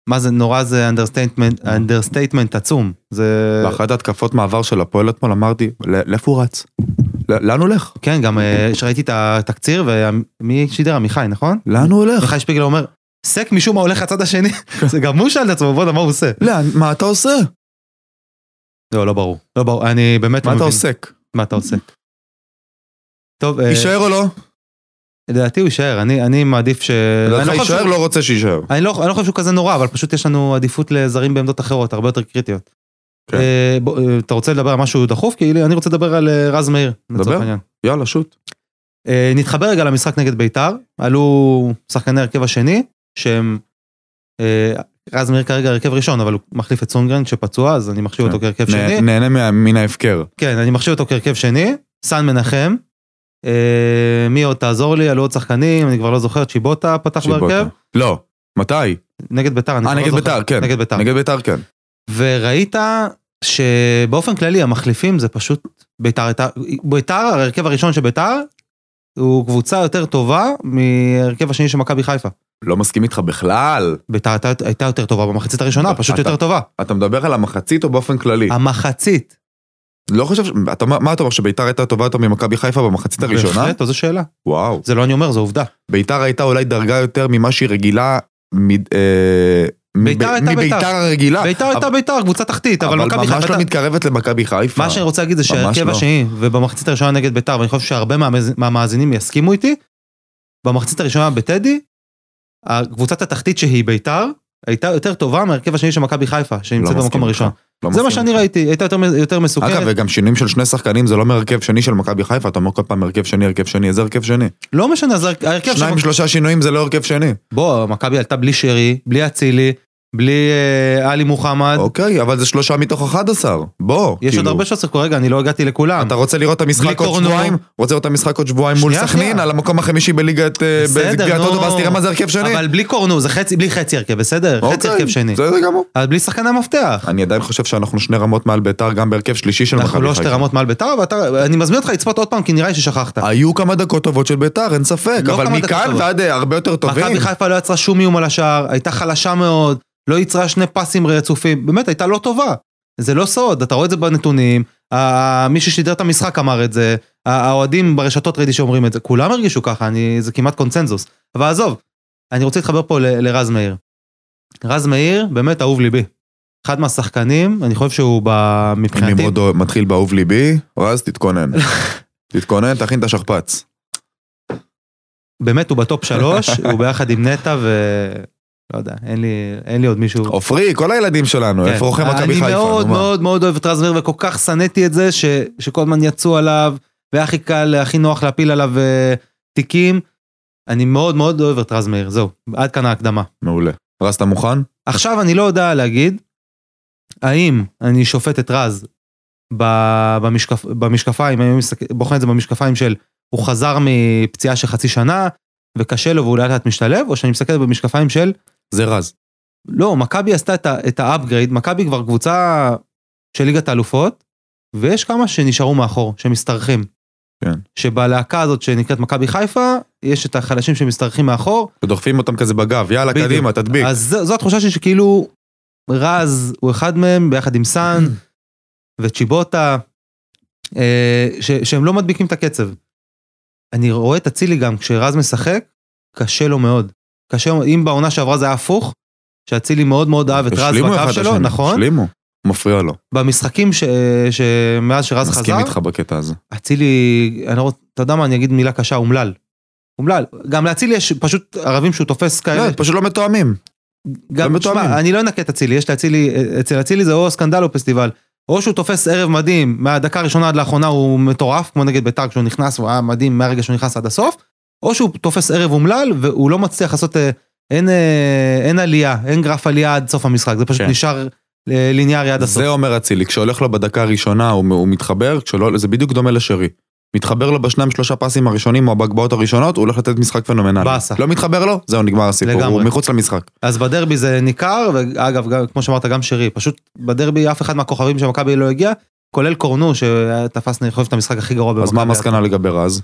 מה זה נורא זה understatement, understatement עצום. זה...
באחת התקפות מעבר של הפועל אתמול אמרתי, "ל- לאיפה הוא רץ? לאן הולך?
כן, גם אה, שראיתי את התקציר, ומי שידר? עמיחי, נכון?
לאן הוא הולך?
עמיחי שפיגל אומר, סק משום מה הולך לצד השני. זה גם הוא שאל את עצמו, בוא'נה, מה הוא עושה?
לאן? מה אתה עושה?
לא, לא ברור. לא ברור, אני באמת לא
מה אתה
מבין.
עוסק?
מה אתה עושה? טוב, אה,
יישאר או לא?
לדעתי הוא יישאר, אני אני מעדיף ש... אני
לדעתך
לא חושב
יישאר?
שהוא-
לא רוצה שיישאר.
אני לא אני לא חושב שהוא כזה נורא, אבל פשוט יש לנו עדיפות לזרים בעמדות אחרות, הרבה יותר קריטיות.
כן.
אה, בוא, אה, אתה רוצה לדבר על משהו דחוף? כי אני רוצה לדבר על אה, רז מאיר. לצורך
דבר.
העניין.
יאללה, שוט.
אה, נתחבר רגע למשחק נגד ביתר, עלו שחקני הרכב השני, שהם... אה, רז מאיר כרגע הרכב ראשון, אבל הוא מחליף את סונגרן שפצוע, אז אני מחשיב
כן.
אותו כהרכב
נה-
שני.
נהנה מן ההפקר.
כן, אני מחשיב אותו כהרכב שני. סן מנחם. אה, מי עוד תעזור לי? עלו עוד שחקנים, אני כבר לא זוכר, צ'יבוטה פתח. בהרכב.
לא. מתי?
נגד ביתר, אני
אה,
כבר לא
נגד
זוכר.
ביתר, כן.
נגד ביתר.
נגד ביתר, כן.
וראית שבאופן כללי המחליפים זה פשוט ביתר ביתר, ההרכב הראשון של ביתר, הוא קבוצה יותר טובה מהרכב השני של מכבי חיפה.
לא מסכים איתך בכלל.
ביתר הייתה, יותר טובה במחצית הראשונה, פשוט יותר טובה.
אתה מדבר על המחצית או באופן כללי?
המחצית.
לא חושב, אתה, מה אתה אומר, שביתר הייתה טובה יותר ממכבי חיפה במחצית הראשונה?
בהחלט, זו שאלה.
וואו.
זה לא אני אומר, זו עובדה.
ביתר הייתה אולי דרגה יותר ממה שהיא רגילה מ- אה,
ביתר הייתה ביתר.
מביתר הרגילה.
ביתר הייתה ביתר, קבוצה תחתית, אבל מכבי
אבל ממש
חיפה...
לא מתקרבת למכבי חיפה.
מה שאני רוצה להגיד זה
ממש
שההרכב
לא.
השני, ובמחצית הראשונה נגד ביתר, ואני חושב שהרבה מהמאז- מהמאזינים יסכימו איתי, במחצית הראשונה בטדי, הקבוצת התחתית שהיא ביתר, הייתה יותר טובה מההרכב השני של מכבי חיפה, שנמצאת
לא
במקום. הראשון.
לא
זה מה שאני. ראיתי, הייתה יותר- יותר מסוכנת.
אגב, וגם שינויים של שני שחקנים זה לא מהרכב שני של מכבי חיפה, אתה אומר כל פעם הרכב שני, הרכב שני, איזה הרכב שני?
לא משנה, אז ההרכב של...
שניים, שלושה שינויים זה לא הרכב שני.
בוא, מכבי עלתה בלי שרי, בלי אצילי, בלי אה, עלי מוחמד.
אוקיי, אבל זה שלושה מתוך 11. בוא.
יש עוד
כאילו.
הרבה שלא שיחקו, רגע, אני לא הגעתי לכולם.
אתה רוצה לראות את המשחק עוד. שבועיים? רוצה לראות את המשחק עוד שבועיים מול סכנין. על המקום החמישי בליגת... אה,
בסדר,
בגביע
נו.
הטוטו, ואז תראה מה זה הרכב שני.
אבל בלי קורנו, זה חצי, בלי חצי הרכב, בסדר? חצי
אוקיי,
הרכב שני.
בסדר גמור.
אבל בלי שחקני מפתח.
אני עדיין חושב שאנחנו שני רמות מעל ביתר גם בהרכב שלישי של מכבי
אנחנו
חיפה.
לא שתי רמות מעל ביתר, ואתה- אני מזמין אותך לצפות עוד פעם, כי נראה לי ששכחת.
היו כמה דקות טובות של ביתר, אין ספק,
לא
אבל
דקות
מכאן. ועד אה, הרבה יותר טובים.
מכבי חיפה לא יצרה שום איום על השער, הייתה חלשה מאוד, לא יצרה שני פסים רצופים, באמת הייתה לא טובה. זה לא סוד, אתה רואה את זה בנתונים, מי ששידר את המשחק אמר את זה, האוהדים ברשתות ראיתי שאומרים את זה, כולם הרגישו ככה, אני, זה כמעט קונצנזוס. אבל עזוב, אני רוצה להתחבר פה ל- לרז מאיר. רז מאיר, באמת אהוב ליבי. אחד מהשחקנים, אני חושב שהוא ב- מבחינתי,
נמרוד מתחיל באהוב ליבי, רז תתכונן. תתכונן, תכין את השכפ"ץ.
באמת הוא בטופ שלוש, הוא ביחד עם נטע ו... לא יודע, אין לי, אין לי עוד מישהו.
עופרי, כל הילדים שלנו,
כן.
איפה רוחם מכבי חיפה?
אני מאוד? מאוד מאוד אוהב את רז מאיר וכל כך שנאתי את זה ש, שכל הזמן יצאו עליו והכי קל, הכי נוח להפיל עליו אה, תיקים. אני מאוד מאוד אוהב את רז מאיר, זהו, עד כאן ההקדמה.
מעולה. רז, אתה מוכן?
עכשיו אני לא יודע להגיד, האם אני שופט את רז במשקפ, במשקפיים, אני בוחן את זה במשקפיים של הוא חזר מפציעה של חצי שנה, וקשה לו והוא לאט לאט משתלב, או שאני מסתכל במשקפיים של,
זה רז.
לא, מכבי עשתה את ה upgrade, מכבי כבר קבוצה של ליגת האלופות, ויש כמה שנשארו מאחור, שמשתרכים.
כן.
שבלהקה הזאת שנקראת מכבי חיפה, יש את החלשים שמשתרכים מאחור,
ודוחפים אותם כזה בגב, יאללה,
בדיוק.
קדימה, תדביק.
אז זו, זו התחושה שלי שכאילו רז הוא אחד מהם ביחד עם סאן וצ'יבוטה, אה, ש, שהם לא מדביקים את הקצב. אני רואה את אצילי גם, כשרז משחק, קשה לו מאוד. לו- אם בעונה שעברה זה היה הפוך, שאצילי מאוד מאוד אהב את רז בקו שלו,
השני,
נכון?
השלימו. מפריע לו.
במשחקים ש, שמאז שרז
מסכים
חזר,
איתך בקטע הזה.
אצילי, אני לא אתה יודע מה, אני אגיד מילה קשה, אומלל. אומלל. גם לאצילי יש פשוט ערבים שהוא תופס כאלה.
לא, פשוט לא מתואמים.
גם,
לא
תשמע. אני לא אנקה את אצילי, יש לאצילי, אצל אצילי זה או סקנדל או פסטיבל. או שהוא תופס ערב מדהים, מהדקה הראשונה עד לאחרונה הוא מטורף, כמו נגד בית"ר כשהוא נכנס, הוא היה מדהים מהרגע שהוא נכנס עד הסוף, או שהוא תופס ערב אומלל והוא לא מצליח לעשות, אה, אין, אה, אין עלייה, אין גרף עלייה עד סוף המשחק, זה פשוט
כן.
נשאר אה, ליניארי עד הסוף.
זה אומר אצילי, כשהולך לו בדקה הראשונה הוא, הוא מתחבר, כשלא, זה בדיוק דומה לשרי. מתחבר לו בשניים שלושה פסים הראשונים או בהגבהות הראשונות, הוא הולך לתת משחק פנומנלי.
באסה.
לא מתחבר לו, זהו נגמר הסיפור,
לגמרי.
הוא מחוץ למשחק.
אז בדרבי זה ניכר, ואגב, גם, כמו שאמרת, גם שרי, פשוט בדרבי אף אחד מהכוכבים של מכבי לא הגיע, כולל קורנו, שתפס, אני חושב, את המשחק הכי גרוע במכבי.
אז מה המסקנה לגבי רז?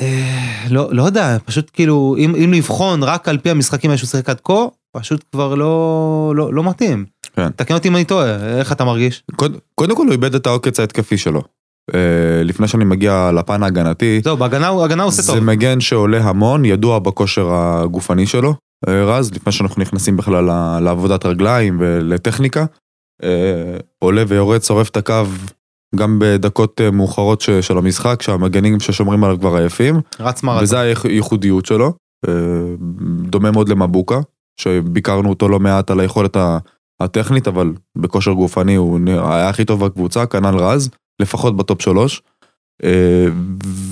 אה, לא, לא יודע, פשוט כאילו, אם, אם לבחון רק על פי המשחקים שהוא שיחק עד כה, פשוט כבר לא, לא, לא מתאים.
כן.
תקן אותי אם אני טועה, איך אתה מרגיש?
קוד, קודם כל הוא איבד את העוקץ ההתקפי שלו. אה, לפני שאני מגיע לפן ההגנתי,
זהו, בהגנה הוא עושה
זה
טוב.
מגן שעולה המון, ידוע בכושר הגופני שלו, אה, רז, לפני שאנחנו נכנסים בכלל לעבודת רגליים ולטכניקה. אה, עולה ויורד, שורף את הקו גם בדקות אה, מאוחרות של המשחק, שהמגנים ששומרים עליו כבר עייפים,
רץ מרתון.
וזה הייחודיות שלו. אה, דומה מאוד למבוקה, שביקרנו אותו לא מעט על היכולת הטכנית, אבל בכושר גופני הוא היה הכי טוב בקבוצה, כנ"ל רז, לפחות בטופ שלוש. אה,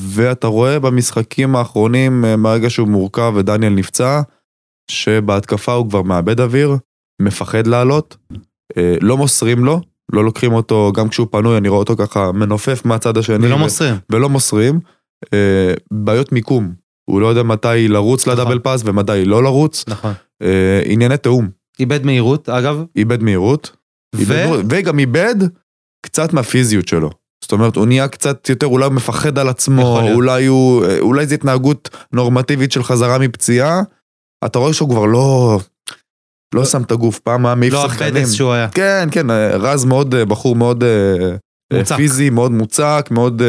ואתה רואה במשחקים האחרונים, מהרגע שהוא מורכב ודניאל נפצע, שבהתקפה הוא כבר מאבד אוויר, מפחד לעלות, לא מוסרים לו, לא לוקחים אותו, גם כשהוא פנוי, אני רואה אותו ככה מנופף מהצד השני.
ולא
ו-
מוסרים.
ולא מוסרים. אה, בעיות מיקום, הוא לא יודע מתי לרוץ
נכון.
לדאבל פאס ומתי לא לרוץ.
נכון.
אה, ענייני תיאום,
איבד מהירות, אגב,
איבד מהירות,
ו...
איבד מהירות, וגם איבד קצת מהפיזיות שלו. זאת אומרת, הוא נהיה קצת יותר, אולי הוא מפחד על עצמו. אולי הוא, אה, אולי זו התנהגות נורמטיבית של חזרה מפציעה. אתה רואה שהוא כבר לא, לא שם את הגוף, פעם היה מעיף
לא
שחקנים.
הפדס שהוא היה.
כן, כן, אה, רז מאוד, אה, בחור מאוד אה,
מוצק.
פיזי, מאוד מוצק, מאוד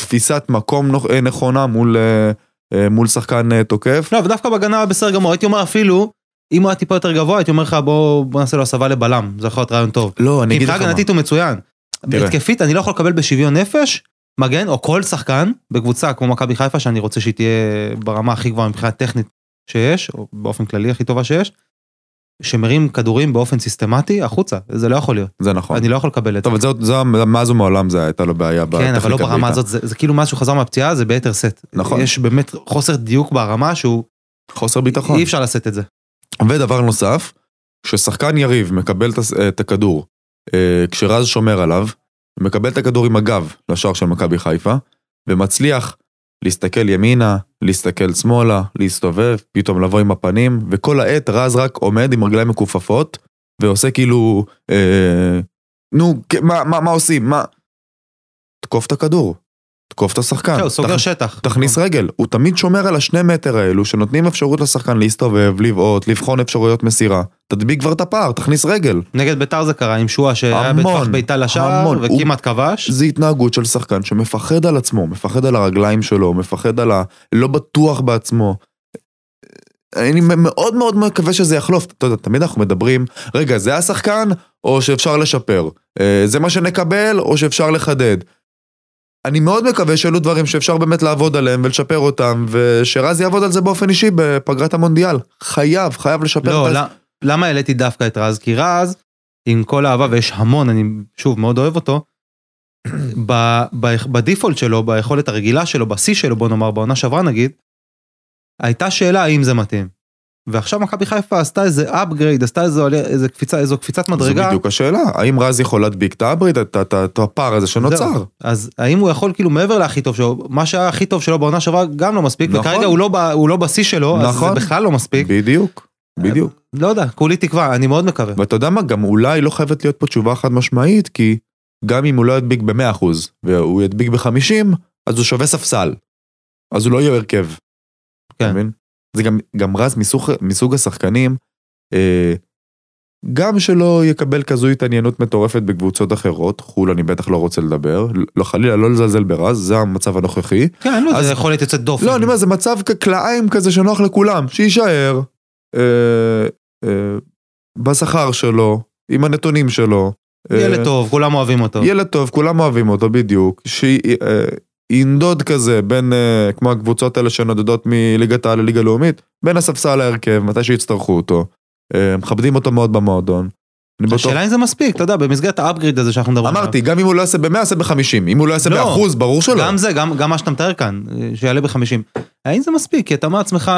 תפיסת מקום נכונה מול, מול שחקן תוקף.
לא, ודווקא בהגנה היה בסדר גמור, הייתי אומר אפילו, אם הוא היה טיפה יותר גבוה, הייתי אומר לך בוא בוא נעשה לו הסבה לבלם, זה יכול להיות רעיון טוב.
לא, אני אגיד
מבחינה
לך מה.
הגנתית הוא מצוין. התקפית אני לא יכול לקבל בשוויון נפש, מגן או כל שחקן בקבוצה כמו מכבי חיפה שאני רוצה שהיא תהיה ברמה הכי גבוהה מבחינה טכנית שיש, או באופן כללי הכי טובה שיש, שמרים כדורים באופן סיסטמטי החוצה, זה לא יכול להיות,
זה נכון.
אני לא יכול לקבל את זה.
טוב, זה, זה, מאז ומעולם זה הייתה לו בעיה
כן, אבל לא ברמה. הזאת, זה, זה כאילו מאז שהוא חזר מהפציעה זה ביתר סט.
נכון.
יש באמת חוסר דיוק ברמה שהוא,
חוסר ביטחון.
אי אפשר לשאת את זה.
ודבר נוסף, כששחקן יריב מקבל את הכדור, אה, כשרז שומר עליו, מקבל את הכדור עם הגב לשער של מכבי חיפה, ומצליח להסתכל ימינה, להסתכל שמאלה, להסתובב, פתאום לבוא עם הפנים, וכל העת רז רק עומד עם רגליים מכופפות, ועושה כאילו, אה, נו, מה, מה, מה עושים? מה? תקוף את הכדור, תקוף את השחקן.
כן, הוא סוגר שטח.
תכניס רגל, הוא תמיד שומר על השני מטר האלו שנותנים אפשרות לשחקן להסתובב, לבעוט, לבחון אפשרויות מסירה. תדביק כבר את הפער, תכניס רגל.
נגד ביתר זה קרה עם שועה שהיה בטווח בעיטה לשער. וכמעט כבש.
זה התנהגות של שחקן שמפחד על עצמו, מפחד על הרגליים שלו, מפחד על ה... לא בטוח בעצמו. אני מאוד מאוד מקווה שזה יחלוף. אתה יודע, תמיד אנחנו מדברים, רגע, זה השחקן או שאפשר לשפר? אה, זה מה שנקבל או שאפשר לחדד? אני מאוד מקווה שאלו דברים שאפשר באמת לעבוד עליהם ולשפר אותם, ושרז יעבוד על זה באופן אישי בפגרת המונדיאל. חייב, חייב לשפר
לא,
את
לא, למה העליתי דווקא את רז? כי רז, עם כל האהבה, ויש המון, אני שוב מאוד אוהב אותו, ב- ב- בדיפולט שלו, ביכולת הרגילה שלו, בשיא שלו, בוא נאמר, בעונה שעברה נגיד, הייתה שאלה האם זה מתאים. ועכשיו מכבי חיפה עשתה איזה upgrade, עשתה איזו, איזה קפיצה, איזו קפיצת
זו
מדרגה.
בדיוק השאלה, האם רז יכול להדביק את האברית, את- את- את הפער הזה שנוצר?
זהו. אז האם הוא יכול כאילו מעבר להכי טוב שלו, מה שהיה הכי טוב שלו בעונה שעברה גם לא מספיק,
נכון.
וכרגע הוא לא, הוא לא בשיא שלו, אז
נכון.
זה בכלל לא מספיק.
בדיוק, בדיוק.
לא יודע, כולי תקווה, אני מאוד מקווה.
ואתה יודע מה, גם אולי לא חייבת להיות פה תשובה חד משמעית, כי גם אם הוא לא ידביק ב-100% והוא ידביק ב-50, אז הוא שווה ספסל. אז הוא לא יהיה הרכב.
כן.
זה גם, גם רז מסוג, מסוג השחקנים, אה, גם שלא יקבל כזו התעניינות מטורפת בקבוצות אחרות, חו"ל אני בטח לא רוצה לדבר, לא חלילה לא לזלזל ברז, זה המצב הנוכחי.
כן, לו
אז-
איזה יכולת יוצאת דופן.
לא, אני אומר, זה מצב כלאיים כזה שנוח לכולם, שיישאר אה, אה, בשכר שלו, עם הנתונים שלו. אה,
ילד טוב, כולם אוהבים אותו.
ילד טוב, כולם אוהבים אותו בדיוק. שינדוד כזה בין, אה, כמו הקבוצות האלה שנודדות מליגת העל לליגה לאומית, בין הספסל להרכב, מתי שיצטרכו אותו. אה, מכבדים אותו מאוד במועדון.
השאלה אם זה מספיק, אתה יודע, במסגרת האפגריד הזה שאנחנו מדברים עליו.
אמרתי, גם אם הוא לא יעשה ב-100, יעשה ב-50. אם הוא לא יעשה
לא.
באחוז, ברור שלא.
גם זה, גם, מה שאתה מתאר כאן, אה, שיעלה ב-50. האם זה מספיק? כי אתה אומר לעצמך,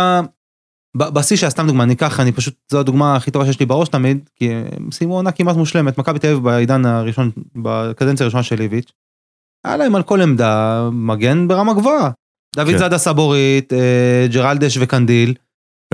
בשיא שהיה סתם דוגמה, אני אקח, אני פשוט, זו הדוגמה הכי טובה שיש לי בראש תמיד, כי הם סיימו עונה כמעט מושלמת, מכבי תל אביב בעידן הראשון, בקדנציה הראשונה של ליביץ', היה להם על כל עמדה מגן ברמה גבוהה. דוד
כן.
זאדה סבורית, אה, ג'רלדש וקנדיל.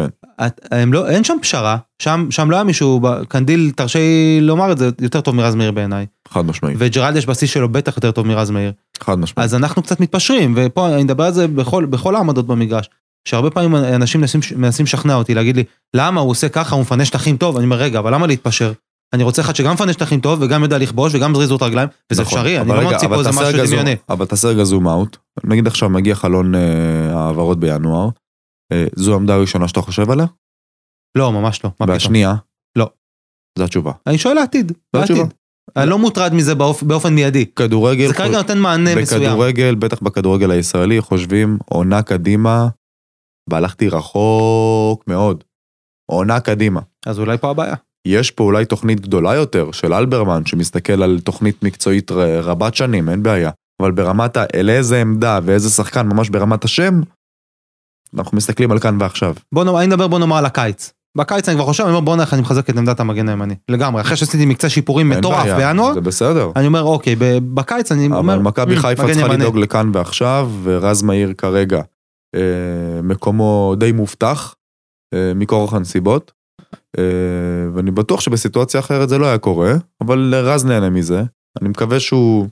כן.
את- הם לא, אין שם פשרה, שם, שם לא היה מישהו, קנדיל, תרשה לי לומר את זה, יותר טוב מרז מאיר בעיניי.
חד משמעית,
וג'רלדש בשיא שלו בטח יותר טוב מרז מאיר.
חד משמעית.
אז אנחנו קצת מתפשרים, ופה אני מדבר על זה בכל, בכל העמדות במגרש. שהרבה פעמים אנשים מנסים לשכנע אותי, להגיד לי, למה הוא עושה ככה, הוא מפנה שטחים טוב? אני אומר, רגע, אבל למה להתפשר? אני רוצה אחד שגם מפנה שטחים טוב, וגם יודע לכבוש, וגם זריזות רגליים, וזה
נכון,
אפשרי, אני לא ממציא
אבל
פה איזה משהו דמיוני.
אבל תעשה רגע זום אאוט. נגיד עכשיו מגיע חלון אה, העברות בינואר. אה, זו העמדה הראשונה שאתה חושב עליה?
לא, ממש לא.
והשנייה?
לא.
זו התשובה.
אני שואל לעתיד,
זו התשובה.
אני לא מוטרד מזה באופ- באופן מיידי.
כדורגל,
זה כרגע נותן מענה מסוים.
בכדורגל, בטח בכדורגל הישראלי, חושבים עונה קדימה, והלכתי רחוק מאוד. עונה קדימה.
אז אולי פה הבעיה.
יש פה אולי תוכנית גדולה יותר של אלברמן, שמסתכל על תוכנית מקצועית רבת שנים, אין בעיה. אבל ברמת ה... לאיזה עמדה ואיזה שחקן, ממש ברמת השם, אנחנו מסתכלים על כאן ועכשיו.
בוא נאמר, אני מדבר בוא נאמר על הקיץ. בקיץ אני כבר חושב, אני אומר בוא נלך, אני מחזק את עמדת המגן הימני. לגמרי, אחרי שעשיתי מקצה שיפורים מטורף בינואר,
זה בסדר.
אני אומר אוקיי, בקיץ אני אומר,
אבל מכבי
"מ,
חיפה צריכה
ימני."
לדאוג לכאן ועכשיו, ורז מאיר כרגע אה, מקומו די מובטח, אה, מכורח הנסיבות. אה, ואני בטוח שבסיטואציה אחרת זה לא היה קורה, אבל רז נהנה מזה. אני מקווה שהוא...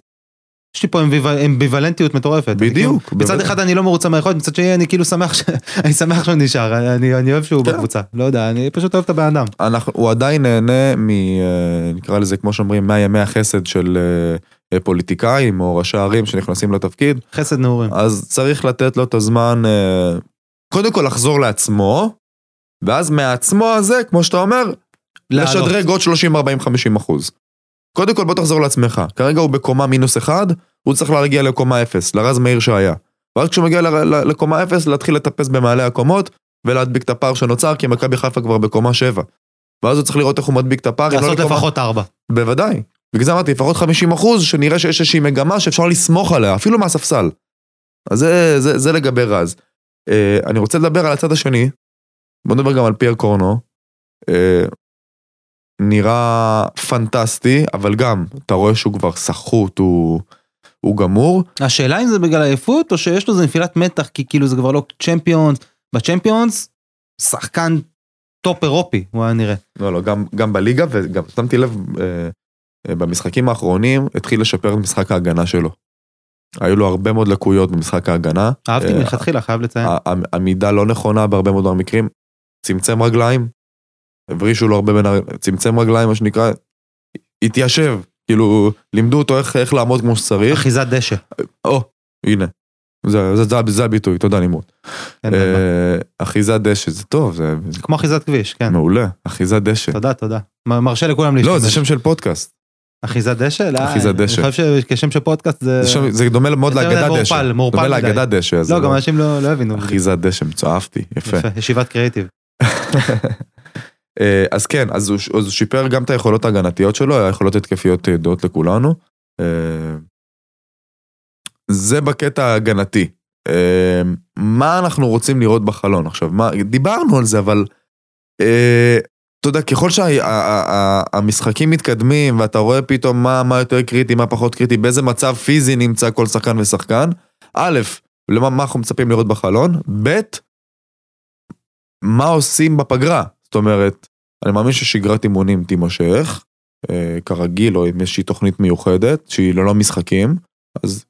יש לי פה אמביו- אמביוולנטיות מטורפת.
בדיוק.
כאילו- מצד
בוודאי.
אחד אני לא מרוצה מהיכולת, מצד שני אני כאילו שמח ש- אני שמח שהוא נשאר, אני אני אוהב שהוא
כן.
בקבוצה. לא יודע, אני פשוט אוהב את הבן אדם.
אנחנו, הוא עדיין נהנה מ... אה, נקרא לזה, כמו שאומרים, מהימי החסד של אה, פוליטיקאים או ראשי ערים שנכנסים לתפקיד,
חסד נעורים.
אז צריך לתת לו את הזמן, קודם כל לחזור לעצמו, ואז מעצמו הזה, כמו שאתה אומר. לשדרג עוד 30, 40, 50 אחוז. קודם כל בוא תחזור לעצמך, כרגע הוא בקומה מינוס אחד, הוא צריך להגיע לקומה אפס, לרז מאיר שהיה. ואז כשהוא מגיע לקומה אפס, להתחיל לטפס במעלה הקומות, ולהדביק את הפער שנוצר, כי מכבי חיפה כבר בקומה שבע. ואז הוא צריך לראות איך הוא מדביק את הפער, אם לא
לעשות
לקומה-
לפחות ארבע.
בוודאי. בגלל זה אמרתי, לפחות 50 אחוז, שנראה שיש איזושהי מגמה שאפשר לסמוך עליה, אפילו מהספסל. אז זה, זה, זה לגבי רז. אה, אני רוצה לדבר על הצד השני, בוא נדבר גם על פייר קורנו. אה, נראה פנטסטי, אבל גם, אתה רואה שהוא כבר סחוט, הוא, הוא גמור.
השאלה אם זה בגלל עייפות, או שיש לו איזה נפילת מתח, כי כאילו זה כבר לא Champions. ב Champions, שחקן טופ אירופי, הוא היה נראה.
לא, לא, גם, גם בליגה, וגם שמתי לב, אה, אה, במשחקים האחרונים, התחיל לשפר את משחק ההגנה שלו. היו לו הרבה מאוד לקויות במשחק ההגנה.
אהבתי
אה,
מלכתחילה, חייב לציין.
עמידה לא נכונה בהרבה מאוד מהמקרים, צמצם רגליים, הברישו לו הרבה בין, הר- צמצם רגליים, מה שנקרא, התיישב, כאילו, לימדו אותו איך, איך לעמוד כמו שצריך.
אחיזת דשא.
או, הנה, זה, זה, זה, זה הביטוי, תודה לימוד.
בעיה.
אה, אחיזת דשא, זה טוב, זה,
כמו אחיזת כביש, כן.
מעולה, אחיזת דשא.
תודה, תודה. מרשה לכולם
לא,
להשתמש.
זה שם של פודקאסט.
אחיזת דשא? לא,
אחיזת דשא.
אני חושב שכשם של פודקאסט זה...
זה, שם, זה דומה מאוד לאגדת דשא.
מעורפל
דומה
מדי.
לאגדת דשא.
לא, גם אנשים לא לא הבינו.
אחיזת דשא, אהבתי, יפה.
יפה, ישיבת קריאיטיב.
אה, אז כן, אז הוא, אז הוא שיפר גם את היכולות ההגנתיות שלו, היכולות התקפיות ידועות לכולנו. אה, זה בקטע ההגנתי. אה, מה אנחנו רוצים לראות בחלון עכשיו? מה, דיברנו על זה, אבל אתה יודע, ככל שהמשחקים מתקדמים ואתה רואה פתאום מה, מה יותר קריטי, מה פחות קריטי, באיזה מצב פיזי נמצא כל שחקן ושחקן, א', למה מה אנחנו מצפים לראות בחלון, ב', מה עושים בפגרה. זאת אומרת, אני מאמין ששגרת אימונים תימשך, אה, כרגיל, או עם איזושהי תוכנית מיוחדת, שהיא ללא משחקים, אז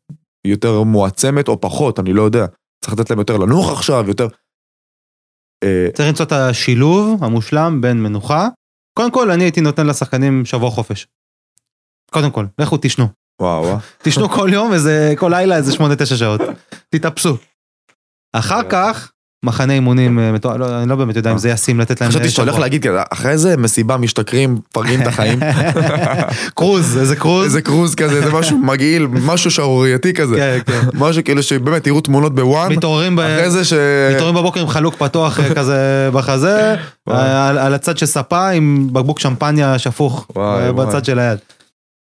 יותר מועצמת או פחות, אני לא יודע. צריך לתת להם יותר לנוח עכשיו, יותר... אה,
צריך למצוא את השילוב המושלם בין מנוחה. קודם כל, אני הייתי נותן לשחקנים שבוע חופש. קודם כל, לכו תישנו.
וואו.
תישנו כל יום איזה, כל לילה איזה 8-9 שעות. תתאפסו. אחר כך, מחנה אימונים, אה, לא, אני לא באמת יודע אם זה ישים לתת להם...
חשבתי שאתה הולך. להגיד כזה, אחרי זה מסיבה משתכרים, מפרגעים את החיים.
קרוז, איזה קרוז.
איזה קרוז כזה, זה משהו מגעיל, משהו שערורייתי כזה.
כן, כן.
משהו כאילו שבאמת תראו תמונות בוואן,
מתעוררים ב...
אחרי זה ש...
מתעוררים בבוקר עם חלוק פתוח אה, כזה בחזה. על, הצד של ספה עם בקבוק שמפניה שפוך אה. בצד של היד.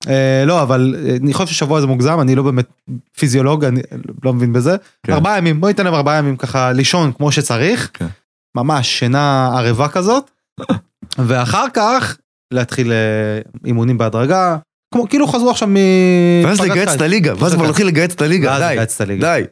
אה, לא, אבל אה, אני חושב ששבוע זה מוגזם, אני לא באמת פיזיולוג, אני לא מבין בזה.
כן.
ארבעה ימים, בוא ניתן להם ארבעה ימים ככה לישון כמו שצריך,
כן.
ממש שינה ערבה כזאת, ואחר כך להתחיל אה, אימונים בהדרגה, כמו כאילו חזרו עכשיו מ...
ואז לגייס. את הליגה, ואז כבר להתחיל לגייס את הליגה, די. די.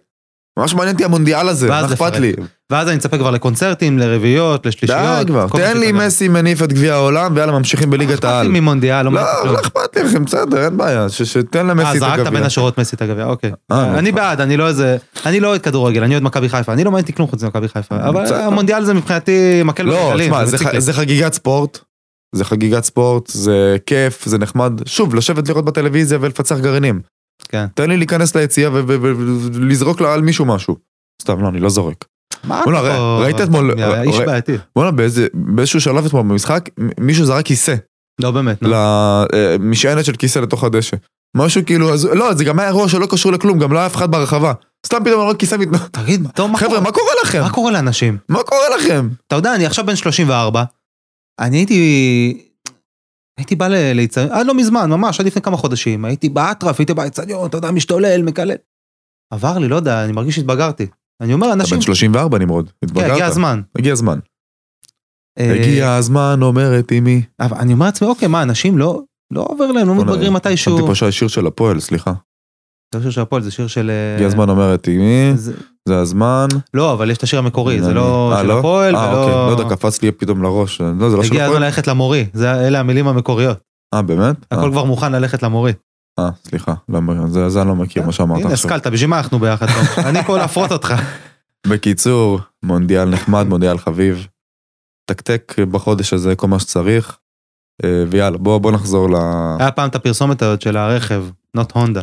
ממש מעניין אותי המונדיאל הזה, מה אכפת. לי?
ואז אני מצפה כבר לקונצרטים, לרביעיות, לשלישיות.
די כבר, תן לי. מסי מניף את גביע העולם, ויאללה ממשיכים בליגת
אכפת
העל.
לי ממונדיאל, לא
לא, לא. אכפת לי לכם, בסדר, אין בעיה, שתן
אה,
למסי את
זרקת בין
הגביע.
השורות מסי את הגביע, אוקיי.
אה,
אני
נכון.
בעד, אני לא איזה, אני לא אוהד כדורגל, אני אוהד מכבי חיפה, אני לא מעניין כלום חוץ ממכבי חיפה, אבל. המונדיאל זה מבחינתי מקל
לא,
בגלגלים,
תשמע.
זה
חגיגת ספורט, זה חגיגת ספורט, זה כיף, זה נחמד. שוב, לשבת לראות בטלוויזיה ולפצח גרעינים.
כן.
תן לי להיכנס ליציאה ולזרוק על מישהו משהו. סתם, לא, אני לא זורק.
מה אתה פה?
ראית אתמול-
איש בעייתי.
בוא'נה, באיזשהו שלב אתמול במשחק, מישהו זרק כיסא,
לא באמת, נו.
למשענת של כיסא לתוך הדשא. משהו כאילו, אז- לא, זה גם היה אירוע שלא קשור לכלום, גם לא היה אף אחד ברחבה. סתם פתאום אני רואה כיסא מת...
תגיד, טוב, מה
חבר'ה? מה קורה לכם?
מה קורה לאנשים?
מה קורה לכם?
אתה יודע, אני עכשיו בן 34, אני הייתי... הייתי בא לאיצטדיון, עד לא מזמן, ממש, עד לפני כמה חודשים, הייתי באטרף, הייתי באיצטדיון, אתה יודע, משתולל, מקלל. עבר לי, לא יודע, אני מרגיש שהתבגרתי. אני אומר,
אתה
אנשים...
בן 34 נמרוד,
כן,
התבגרת.
הגיע הזמן.
הגיע הזמן.
אה,
הגיע הזמן, אומרת אמי.
אני אומר לעצמי, אוקיי, מה, אנשים לא... לא עובר להם, לא מתבגרים מתישהו.
שמתי פה שהשיר של הפועל, סליחה.
זה לא שיר של הפועל, זה שיר של... אה,
הגיע הזמן, אומרת אמי,
זה-
הזמן.
לא, אבל יש את השיר המקורי, זה לא
אה,
של הפועל,
אה, אוקיי, לא
ולא...
יודע, קפץ לי פתאום לראש. לא, זה לא של
הגיע הזמן
הפועל?
ללכת למורי, זה- אלה המילים המקוריות.
אה, באמת? אה,
הכל כבר מוכן ללכת למורי.
אה, סליחה, לא, זה זה אני לא מכיר מה שאמרת
הנה,
עכשיו.
השכלת, בשביל מה אנחנו ביחד? אני פה להפרות אותך.
בקיצור, מונדיאל נחמד, מונדיאל חביב. תקתק בחודש הזה כל מה שצריך. אה, ויאללה, בוא בוא נחזור ל...
היה פעם את הפרסומת הזאת של הרכב, נוט הונדה.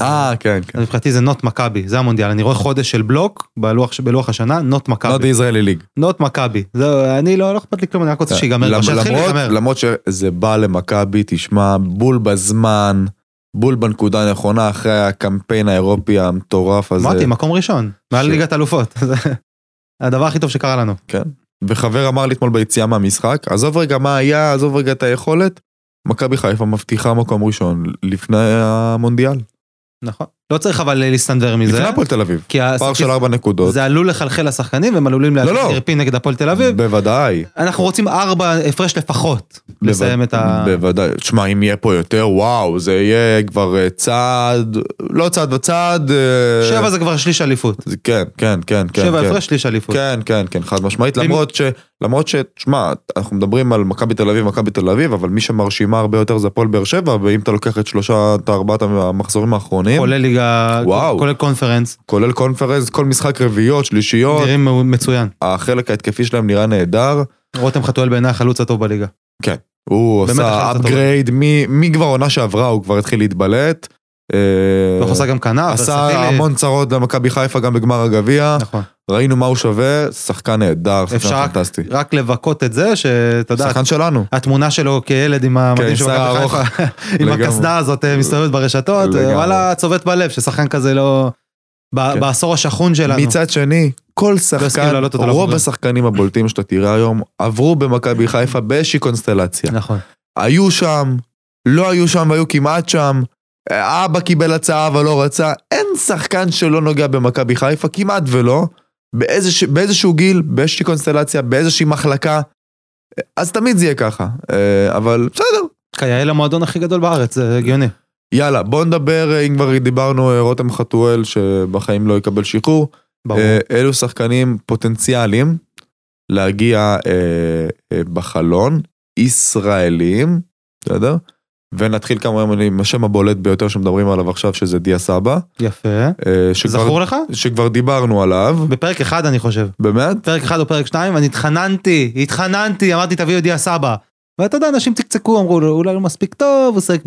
אה, כן, כן.
מבחינתי זה נוט מכבי, זה המונדיאל. אני רואה חודש של בלוק בלוח- בלוח השנה, נוט מכבי.
ישראלי ליג.
נוט מכבי. אני לא לא אכפת לי כלום, אני רק רוצה שיגמר. כבר,
למ-
שיתחיל להיגמר.
למרות שזה בא למכבי, תשמע, בול בזמן, בול בנקודה הנכונה אחרי הקמפיין האירופי המטורף הזה.
אמרתי, מקום ראשון, מעל ליגת אלופות. זה הדבר הכי טוב שקרה לנו.
כן. וחבר אמר לי אתמול ביציאה מהמשחק, עזוב רגע מה היה, עזוב רגע את היכולת, מכבי חיפה מבטיחה מקום ראשון לפני המונדיאל.
נכון. לא צריך אבל להסתנוור מזה.
לפני הפועל תל אביב. פער של ארבע נקודות.
זה עלול לחלחל לשחקנים והם עלולים
לא, לא.
להגיד ערפין נגד הפועל תל אביב.
בוודאי.
אנחנו רוצים ארבע הפרש לפחות לסיים את ה...
בוודאי. תשמע, אם יהיה פה יותר, וואו, זה יהיה כבר אה, צעד, לא צעד וצעד. אה,
שבע זה כבר שליש אליפות.
זה- כן, כן, כן, כן.
שבע
כן.
הפרש שליש אליפות.
כן, כן, כן, חד משמעית, למרות ש... למרות ש... תשמע, אנחנו מדברים על מכבי תל אביב, מכבי תל אביב, אבל מי שמרשימה הרבה יותר זה הפועל באר שבע, ואם אתה לוקח את שלושת ארבעת המחזורים האחרונים,
כולל ליגה,
וואו.
כולל קונפרנס,
כולל קונפרנס, כל משחק רביעיות, שלישיות,
נראים מצוין.
החלק ההתקפי שלהם נראה נהדר.
רותם חתואל בעיניי החלוץ הטוב בליגה.
הוא
באמת
עשה
החלוץ הטוב.
upgrade, מ- מכבר עונה שעברה הוא כבר התחיל להתבלט. אה,
הוא עשה גם כנף,
עשה. המון צרות למכבי חיפה גם בגמר הגביע,
נכון.
ראינו מה הוא שווה, שחקן נהדר,
אפשר
שחקן פנטסטי.
רק לבכות את זה שאתה יודע,
שחקן שלנו.
התמונה שלו כילד עם המדים
כן,
של
שיער
מכבי. חיפה, עם. הקסדה הזאת אה, מסתובבת ברשתות, אה. וואלה צובט בלב ששחקן כזה לא...
כן.
בעשור השחון שלנו.
מצד שני, כל
הסכים
שחקן, רוב. השחקנים הבולטים שאתה תראה היום, עברו במכבי חיפה באיזושהי קונסטלציה.
נכון.
היו שם, לא היו שם והיו כמעט שם, אבא קיבל הצעה אבל לא רצה, אין שחקן שלא נוגע במכבי חיפה, כמעט ולא, באיזוש, באיזשהו גיל, באיזושהי קונסטלציה, באיזושהי מחלקה, אז תמיד זה יהיה ככה, אה, אבל בסדר.
כיאה למועדון הכי גדול בארץ, זה הגיוני.
יאללה, בוא נדבר, אה, אם כבר דיברנו, אה, רותם חתואל שבחיים לא יקבל שחרור.
ברור.
אלו שחקנים פוטנציאליים להגיע אה, אה, בחלון, ישראלים, בסדר? ונתחיל כמה ימים עם השם הבולט ביותר שמדברים עליו עכשיו, שזה דיה סבא.
יפה.
אה, שכבר,
זכור לך?
שכבר דיברנו עליו,
בפרק אחד אני חושב.
באמת?
פרק אחד או פרק שתיים, אני התחננתי, התחננתי, אמרתי תביאו דיה סבא. ואתה יודע, אנשים צקצקו, אמרו לו, אולי לא מספיק טוב, הוא שחק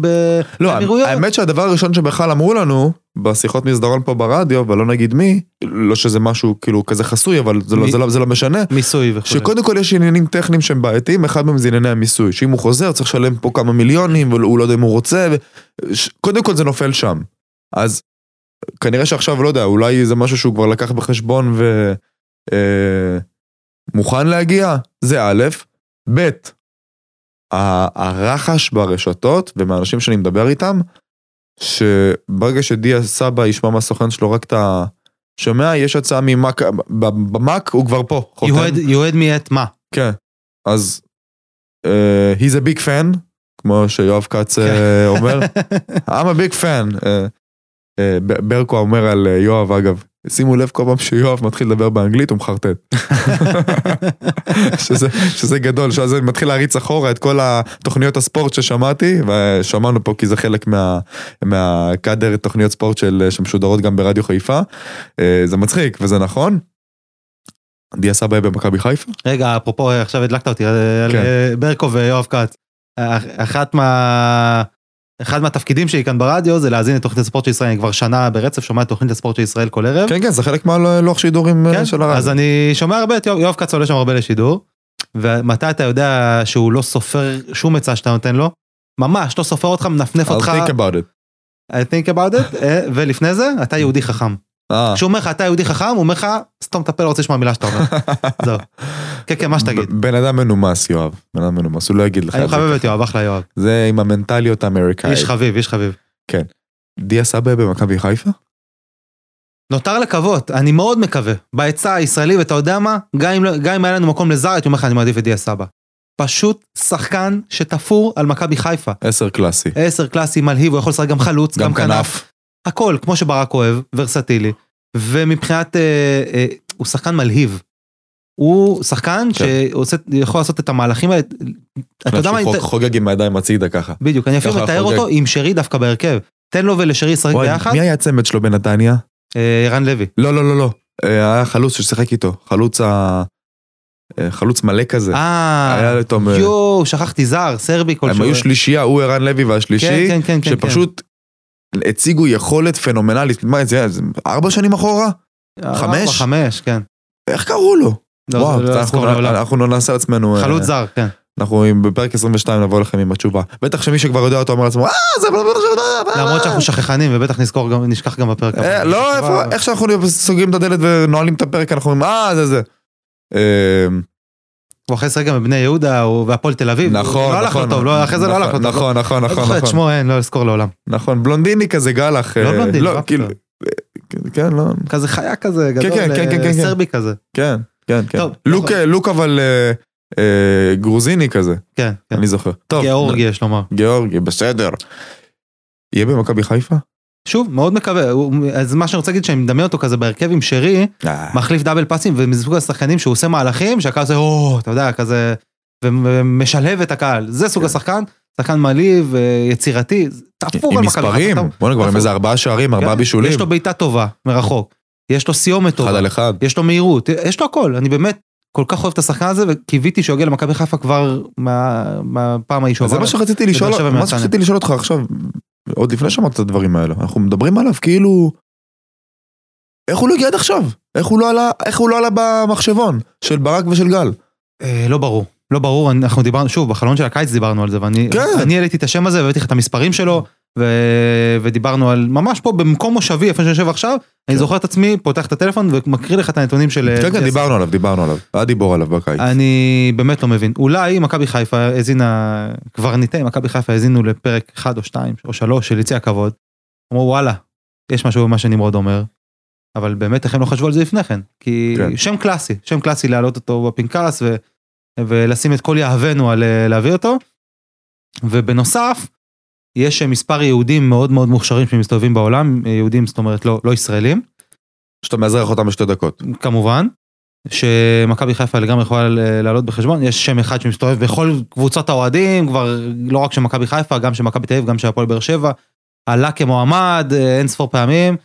לא,
באמירויות.
האמת שהדבר הראשון שבכלל אמרו לנו, בשיחות מסדרון פה ברדיו, ולא נגיד מי, לא שזה משהו כאילו כזה חסוי, אבל זה לא,
מי?
זה לא, זה לא משנה,
מיסוי וכו'.
שקודם כל יש עניינים טכניים שהם בעייתיים, אחד מהם זה ענייני המיסוי, שאם הוא חוזר צריך לשלם פה כמה מיליונים, והוא לא יודע אם הוא רוצה, ו... ש... קודם כל זה נופל שם. אז כנראה שעכשיו, לא יודע, אולי זה משהו שהוא כבר לקח בחשבון ו... אה, מוכן להגיע, זה א', ב', הרחש ברשתות ומהאנשים שאני מדבר איתם, שברגע שדיה סבא ישמע מהסוכן שלו רק את ה... שומע, יש הצעה ממאק, ב- במאק הוא כבר פה, חותם.
יועד- מאת מה?
כן, אז uh, he's a big fan, כמו שיואב כץ
כן.
uh, אומר, I'm a big fan. Uh, uh, ברקו אומר על יואב, אגב, שימו לב כל פעם שיואב מתחיל לדבר באנגלית הוא מחרטט. שזה, שזה גדול, שאז אני מתחיל להריץ אחורה את כל התוכניות הספורט ששמעתי, ושמענו פה כי זה חלק מה, מהקאדר תוכניות ספורט של, שמשודרות גם ברדיו חיפה. אה, זה מצחיק וזה נכון. דיה סבא במכבי חיפה?
רגע, אפרופו, עכשיו הדלקת אותי
כן.
על ברקו ויואב כץ. אח- אחת מה... אחד מהתפקידים שלי כאן ברדיו זה להאזין לתוכנית הספורט של ישראל, אני כבר שנה ברצף שומע את תוכנית הספורט של ישראל כל ערב.
כן, כן, זה חלק מהלוח שידורים אה,
כן,
של הרדיו.
אז אני שומע הרבה את יואב יואב כץ עולה שם הרבה לשידור. ומתי אתה יודע שהוא לא סופר שום עצה שאתה נותן לו? ממש, לא סופר אותך, מנפנף
I'll
אותך.
think about it.
I think about it, אה, ולפני זה, אתה יהודי חכם.
אה.
כשהוא אומר לך, אתה יהודי חכם, הוא אומר לך, סתום את הפה, לא רוצה לשמוע מילה שאתה אומר. זהו. כן, כן, מה שתגיד.
בן אדם מנומס, יואב. בן אדם מנומס, הוא לא יגיד לך
אני. מחבב את יואב, אחלה יואב.
זה עם המנטליות האמריקאית.
איש חביב, איש חביב.
דיה סבא במכבי חיפה?
נותר לקוות, אני מאוד מקווה, בהיצע הישראלי, ואתה יודע מה? גם אם, לא- גם אם היה לנו מקום לזר, הייתי אומר לך, אני מעדיף את דיה סבא. פשוט שחקן שתפור על מכבי חיפה.
עשר קלאסי.
עשר קלאסי מלהיב, הוא יכול לשחק גם חלוץ, גם,
גם
כנף. הכל, כמו שברק אוהב, ורסטילי. ומבחינת, אה, אה, הוא שחקן מלהיב. הוא שחקן
כן.
שיכול לעשות את המהלכים האלה. אתה יודע מה,
חוג- חוגג עם הידיים הצידה ככה.
בדיוק, אני אפילו מתאר. אותו עם שרי דווקא בהרכב. תן לו ולשרי לשחק ביחד.
מי היה הצמד שלו בנתניה?
אה, ערן לוי.
לא, לא, לא, לא. אה, היה חלוץ ששיחק איתו. חלוץ ה... אה, חלוץ מלא כזה. היה
אה,
איתו... מ-
יואו, שכחתי זר, סרבי
הם
כלשהו.
היו שלישייה, הוא ערן לוי והשלישי,
כן, כן, כן, כן.
שפשוט הציגו יכולת פנומנלית. מה זה, ארבע שנים אחורה? חמש?
ארבע, חמש, כן.
איך קראו לו?
לא,
וואו,
זה לא
אנחנו- לא נעשה לעצמנו... אה,
חלוץ זר, כן.
אנחנו בפרק 22 נבוא לכם עם התשובה. בטח שמי שכבר יודע אותו אומר לעצמו, אה, זה...
למרות שאנחנו שכחנים ובטח נזכור גם, נשכח גם בפרק.
אה,
הבא.
לא, איפה, איך שאנחנו סוגרים את הדלת ונועלים את הפרק, אנחנו אומרים, אה, זה זה. אה,
הוא אחרי זה רגע מבני יהודה והפועל תל אביב.
נכון,
לא הלך לו
נכון.
טוב, לא, אחרי זה לא
נכון,
הלך לו טוב.
נכון, נכון,
לא
נכון,
זוכר את
נכון.
שמו, אין, לא לזכור לעולם.
נכון, בלונדיני כזה גלח.
לא
אה,
בלונדיני,
לא, כאילו. אה, כן, לא,
כזה חיה כזה, גדול,
כן, כן, כן,
אה,
כן, כן.
סרבי כזה.
כן, כן, כן.
נכון.
לוק אבל אה, אה, גרוזיני כזה,
כן, כן.
אני זוכר. טוב,
גיאורגי יש לומר.
גיאורגי, בסדר. יהיה במכבי חיפה?
שוב, מאוד מקווה. אז מה שאני רוצה להגיד, שאני מדמיין אותו כזה בהרכב עם שרי,
אה,
מחליף דאבל פאסים ומסוג השחקנים שהוא עושה מהלכים שהקהל עושה או אתה יודע כזה ומשלהב את הקהל זה סוג
כן.
השחקן שחקן מעליב אה, יצירתי תפור
עם
על מכבי
מספרים. בוא נגמר עם. איזה ארבעה שערים, ארבעה
כן,
בישולים.
יש לו בעיטה טובה מרחוק יש לו סיומת
אחד
טובה
על אחד.
יש לו מהירות יש לו הכל אני באמת כל כך אוהב את השחקן הזה וקיוויתי שהוא יגיע למכבי חיפה כבר מה- מהפעם ההיא שהוא
אז זה
עבר.
מה מה. שרציתי לשאול אותך עכשיו, עוד לפני שאמרת את הדברים האלה, אנחנו מדברים עליו כאילו, איך הוא לא הגיע עד עכשיו? איך הוא לא עלה, איך הוא לא עלה במחשבון של ברק ושל גל?
אה, לא ברור. לא ברור, אנחנו דיברנו, שוב, בחלון של הקיץ דיברנו על זה, ואני
כן.
העליתי את השם הזה והבאתי לך את המספרים שלו, ו... ודיברנו על, ממש פה במקום מושבי, איפה שאני יושב עכשיו, אני זוכר את עצמי, פותח את הטלפון ומקריא לך את הנתונים של...
כן, כן, דיברנו עליו, דיברנו עליו. היה דיבור עליו בקיץ.
אני באמת לא מבין. אולי מכבי חיפה האזינה, קברניטי מכבי חיפה האזינו לפרק 1 או 2 או 3 של יציא הכבוד, אמרו וואלה, יש משהו במה שנמרוד אומר, אבל באמת איך הם לא חשבו על זה לפני כן, כי
כן.
שם קלאסי, שם קלאסי להעלות אותו בפנקס ו, ולשים את כל יהבנו על אה, להביא אותו, ובנוסף, יש אה, מספר יהודים מאוד מאוד מוכשרים שמסתובבים בעולם, אה, יהודים זאת אומרת לא, לא ישראלים,
שאתה מאזרח אותם בשתי דקות.
כמובן, שמכבי חיפה לגמרי יכולה לעלות בחשבון, יש שם אחד שמסתובב בכל קבוצות האוהדים, כבר לא רק של מכבי חיפה, גם של מכבי תל אביב, גם של הפועל באר שבע, עלה כמועמד אה, אין ספור פעמים,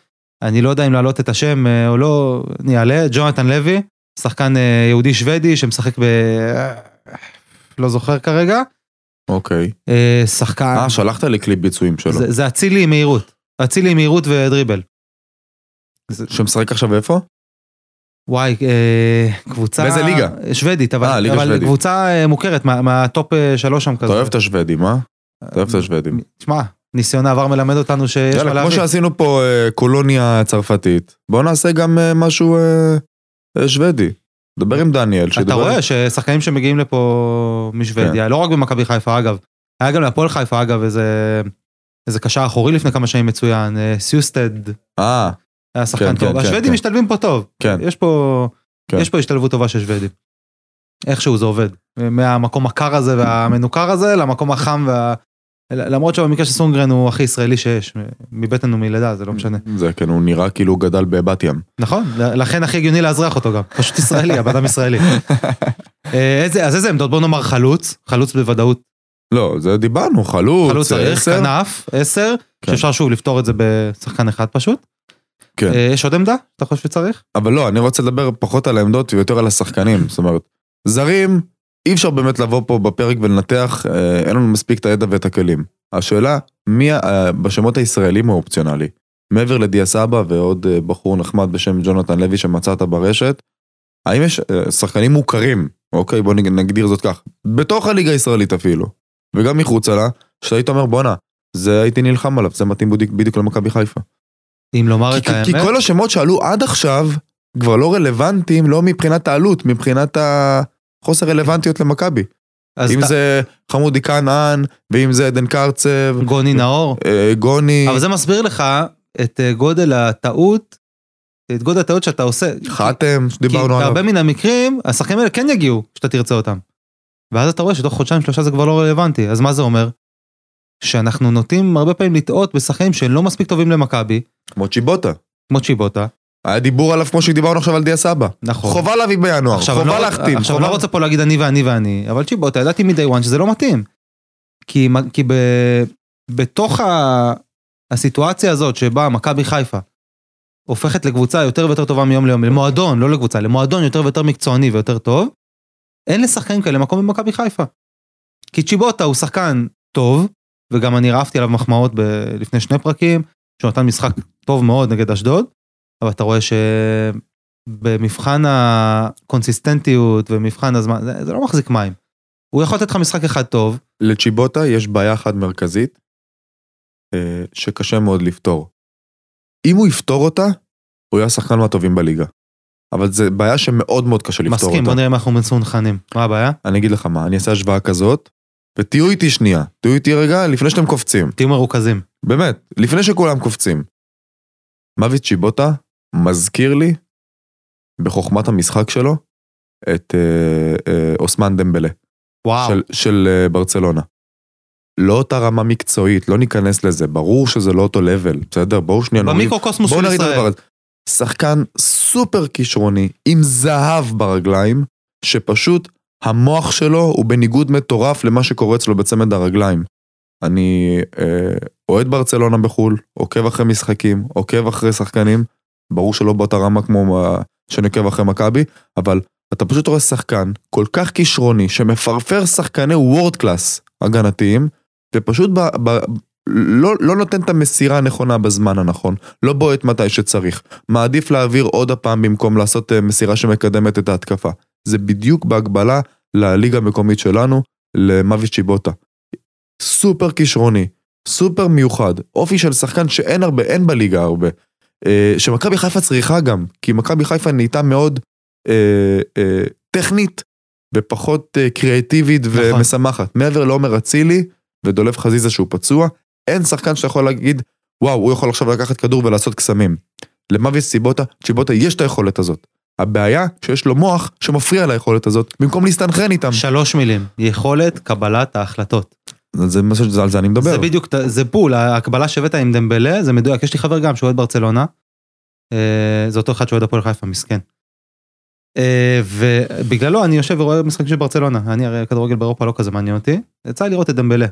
אני לא יודע אם להעלות את השם או לא, אני אעלה, ג'ונתן לוי, שחקן יהודי שוודי שמשחק ב... לא זוכר כרגע,
אוקיי.
אה, שחקן,
אה, שלחת לי קליפ ביצועים שלו.
זה אצילי עם מהירות, אצילי עם מהירות ודריבל.
שמשחק עכשיו איפה?
וואי, אה, קבוצה...
באיזה ליגה?
שוודית, אבל,
אה, ליגה
אבל
שוודית.
קבוצה מוכרת, מה- מהטופ שלוש שם כזה.
אתה אוהב את השוודים, אה? אתה אוהב את השוודים.
תשמע, ניסיון העבר מלמד אותנו שיש מה
יאללה, כמו
להביא.
שעשינו פה קולוניה צרפתית, בוא נעשה גם משהו שוודי. דבר עם דניאל.
אתה רואה ששחקנים שמגיעים לפה משוודיה,
כן.
לא רק במכבי חיפה אגב, היה גם להפועל חיפה אגב איזה... איזה קשר אחורי לפני כמה שנים מצוין, אה, סיוסטד
אה,
היה שחקן
כן,
טוב,
כן,
השוודים
כן.
משתלבים פה טוב,
כן.
יש פה,
כן.
יש פה השתלבות טובה של שוודים. איכשהו זה עובד, מהמקום הקר הזה והמנוכר הזה למקום החם וה... למרות שבמקרה של סונגרן הוא הכי ישראלי שיש, מבטן ומלידה, זה לא משנה.
זה כן, הוא נראה כאילו הוא גדל בבת ים.
נכון, לכן הכי הגיוני לאזרח אותו גם, פשוט ישראלי, הבן אדם ישראלי. אז איזה עמדות? בוא נאמר חלוץ, חלוץ בוודאות,
לא, זה דיברנו, חלוץ,
חלוץ צריך,
עשר.
כנף, עשר,
כן.
שאפשר שוב לפתור את זה בשחקן אחד פשוט.
כן.
אה, יש עוד עמדה? אתה חושב שצריך?
אבל לא, אני רוצה לדבר פחות על העמדות ויותר על השחקנים. זאת אומרת, זרים, אי אפשר באמת לבוא פה בפרק ולנתח, אה, אין לנו מספיק את הידע ואת הכלים. השאלה, מי ה- בשמות הישראלים הוא אופציונלי? מעבר לדיה סבא ועוד אה, בחור נחמד בשם ג'ונתן לוי שמצאת ברשת, האם יש אה, שחקנים מוכרים, אוקיי, בוא נג- נגדיר זאת כך, בתוך הליגה הישראלית אפילו, וגם מחוצה לה, שהיית אומר בואנה, זה הייתי נלחם עליו, זה מתאים בדיוק, בדיוק למכבי חיפה.
אם לומר
כי,
את
כי,
האמת,
כי כל השמות שעלו עד עכשיו כבר לא רלוונטיים, לא מבחינת העלות, מבחינת החוסר רלוונטיות למכבי. אם
אתה-
זה חמודי כנען, ואם זה עדן קרצב,
גוני נאור,
אה, גוני,
אבל זה מסביר לך את אה, גודל הטעות, את גודל הטעות שאתה עושה.
חתם,
כי
שדיברנו עליו.
בהרבה מן המקרים, השחקנים האלה כן יגיעו, שאתה תרצה אותם. ואז אתה רואה שתוך חודשיים שלושה זה כבר לא רלוונטי, אז מה זה אומר? שאנחנו נוטים הרבה פעמים לטעות בשחקנים שהם לא מספיק טובים למכבי,
כמו צ'יבוטה.
כמו צ'יבוטה,
היה דיבור עליו כמו שדיברנו עכשיו על דיה סבא.
נכון.
חובה להביא בינואר, חובה
לא-
להחתים.
עכשיו, לא רוצה פה להגיד אני ואני ואני, אבל צ'יבוטה, ידעתי מ-day one שזה לא מתאים. כי, כי ב, בתוך ה, הסיטואציה הזאת שבה מכבי חיפה הופכת לקבוצה יותר ויותר טובה מיום ליום, למועדון, לא לקבוצה, למועדון יותר ויותר מקצועני ויותר טוב, אין לשחקנים כאלה מקום במכבי חיפה. כי צ'יבוטה הוא שחקן טוב, וגם אני רעפתי עליו מחמאות ב, לפני שני פרקים, שהוא נתן משחק טוב מאוד נגד אשדוד, אבל אתה רואה שבמבחן הקונסיסטנטיות ומבחן הזמן, זה, זה לא מחזיק מים. הוא יכול לתת לך משחק אחד טוב,
לצ'יבוטה יש בעיה אחת מרכזית, אה, שקשה מאוד לפתור. אם הוא יפתור אותה, הוא יהיה השחקן מהטובים בליגה. אבל זו בעיה שמאוד מאוד קשה לפתור
מסכים, בוא
אותה.
נראה אם אנחנו מסונכנים. מה הבעיה?
אני אגיד לך מה, אני אעשה השוואה כזאת, ותהיו איתי שנייה, תהיו איתי רגע לפני שאתם קופצים.
תהיו מרוכזים.
באמת, לפני שכולם קופצים. מוות צ'יבוטה מזכיר לי, בחוכמת המשחק שלו, את אה, אה, אוסמן דמבלה.
וואו.
של, של אה, ברצלונה. לא אותה רמה מקצועית, לא ניכנס לזה, ברור שזה לא אותו לבל, בסדר? בואו שנייה נוריד.
במיקרוקוסמוס
בואו
של ישראל.
הזה. שחקן סופר כישרוני, עם זהב ברגליים, שפשוט המוח שלו הוא בניגוד מטורף למה שקורה אצלו בצמד הרגליים. אני אה, אוהד ברצלונה בחו"ל, עוקב אחרי משחקים, עוקב אחרי שחקנים, ברור שלא באותה רמה כמו שאני עוקב אחרי מכבי, אבל אתה פשוט רואה שחקן כל כך כישרוני, שמפרפר שחקני וורד קלאס הגנתיים, ופשוט ב, ב, לא, לא נותן את המסירה הנכונה בזמן הנכון, לא בועט מתי שצריך, מעדיף להעביר עוד הפעם במקום לעשות אה, מסירה שמקדמת את ההתקפה. זה בדיוק בהגבלה לליגה המקומית שלנו, למוות צ'יבוטה. סופר כישרוני, סופר מיוחד, אופי של שחקן שאין הרבה, אין בליגה הרבה. אה, שמכבי חיפה צריכה גם, כי מכבי חיפה נהייתה מאוד אה, אה, טכנית ופחות אה, קריאטיבית
נכון.
ומשמחת. מעבר לעומר אצילי ודולב חזיזה שהוא פצוע, אין שחקן שאתה יכול להגיד, וואו, הוא יכול עכשיו לקחת כדור ולעשות קסמים. למאביס ציבוטה, צ'יבוטה יש את היכולת הזאת. הבעיה שיש לו מוח שמפריע ליכולת הזאת, במקום להסתנכרן איתם.
שלוש מילים, יכולת קבלת ההחלטות.
זה מה ש... זה על זה אני מדבר.
זה בדיוק, זה בול, ההקבלה שהבאת עם דמבלה, זה מדויק, יש לי חבר גם שאוהד ברצלונה, אה, זה אותו אחד שאוהד הפועל חיפה, מסכן. אה, ובגללו אני יושב ורואה משחקים של ברצלונה, אני הרי כדורגל באירופה לא כזה מעניין אותי, יצא לי לראות את דמבלה.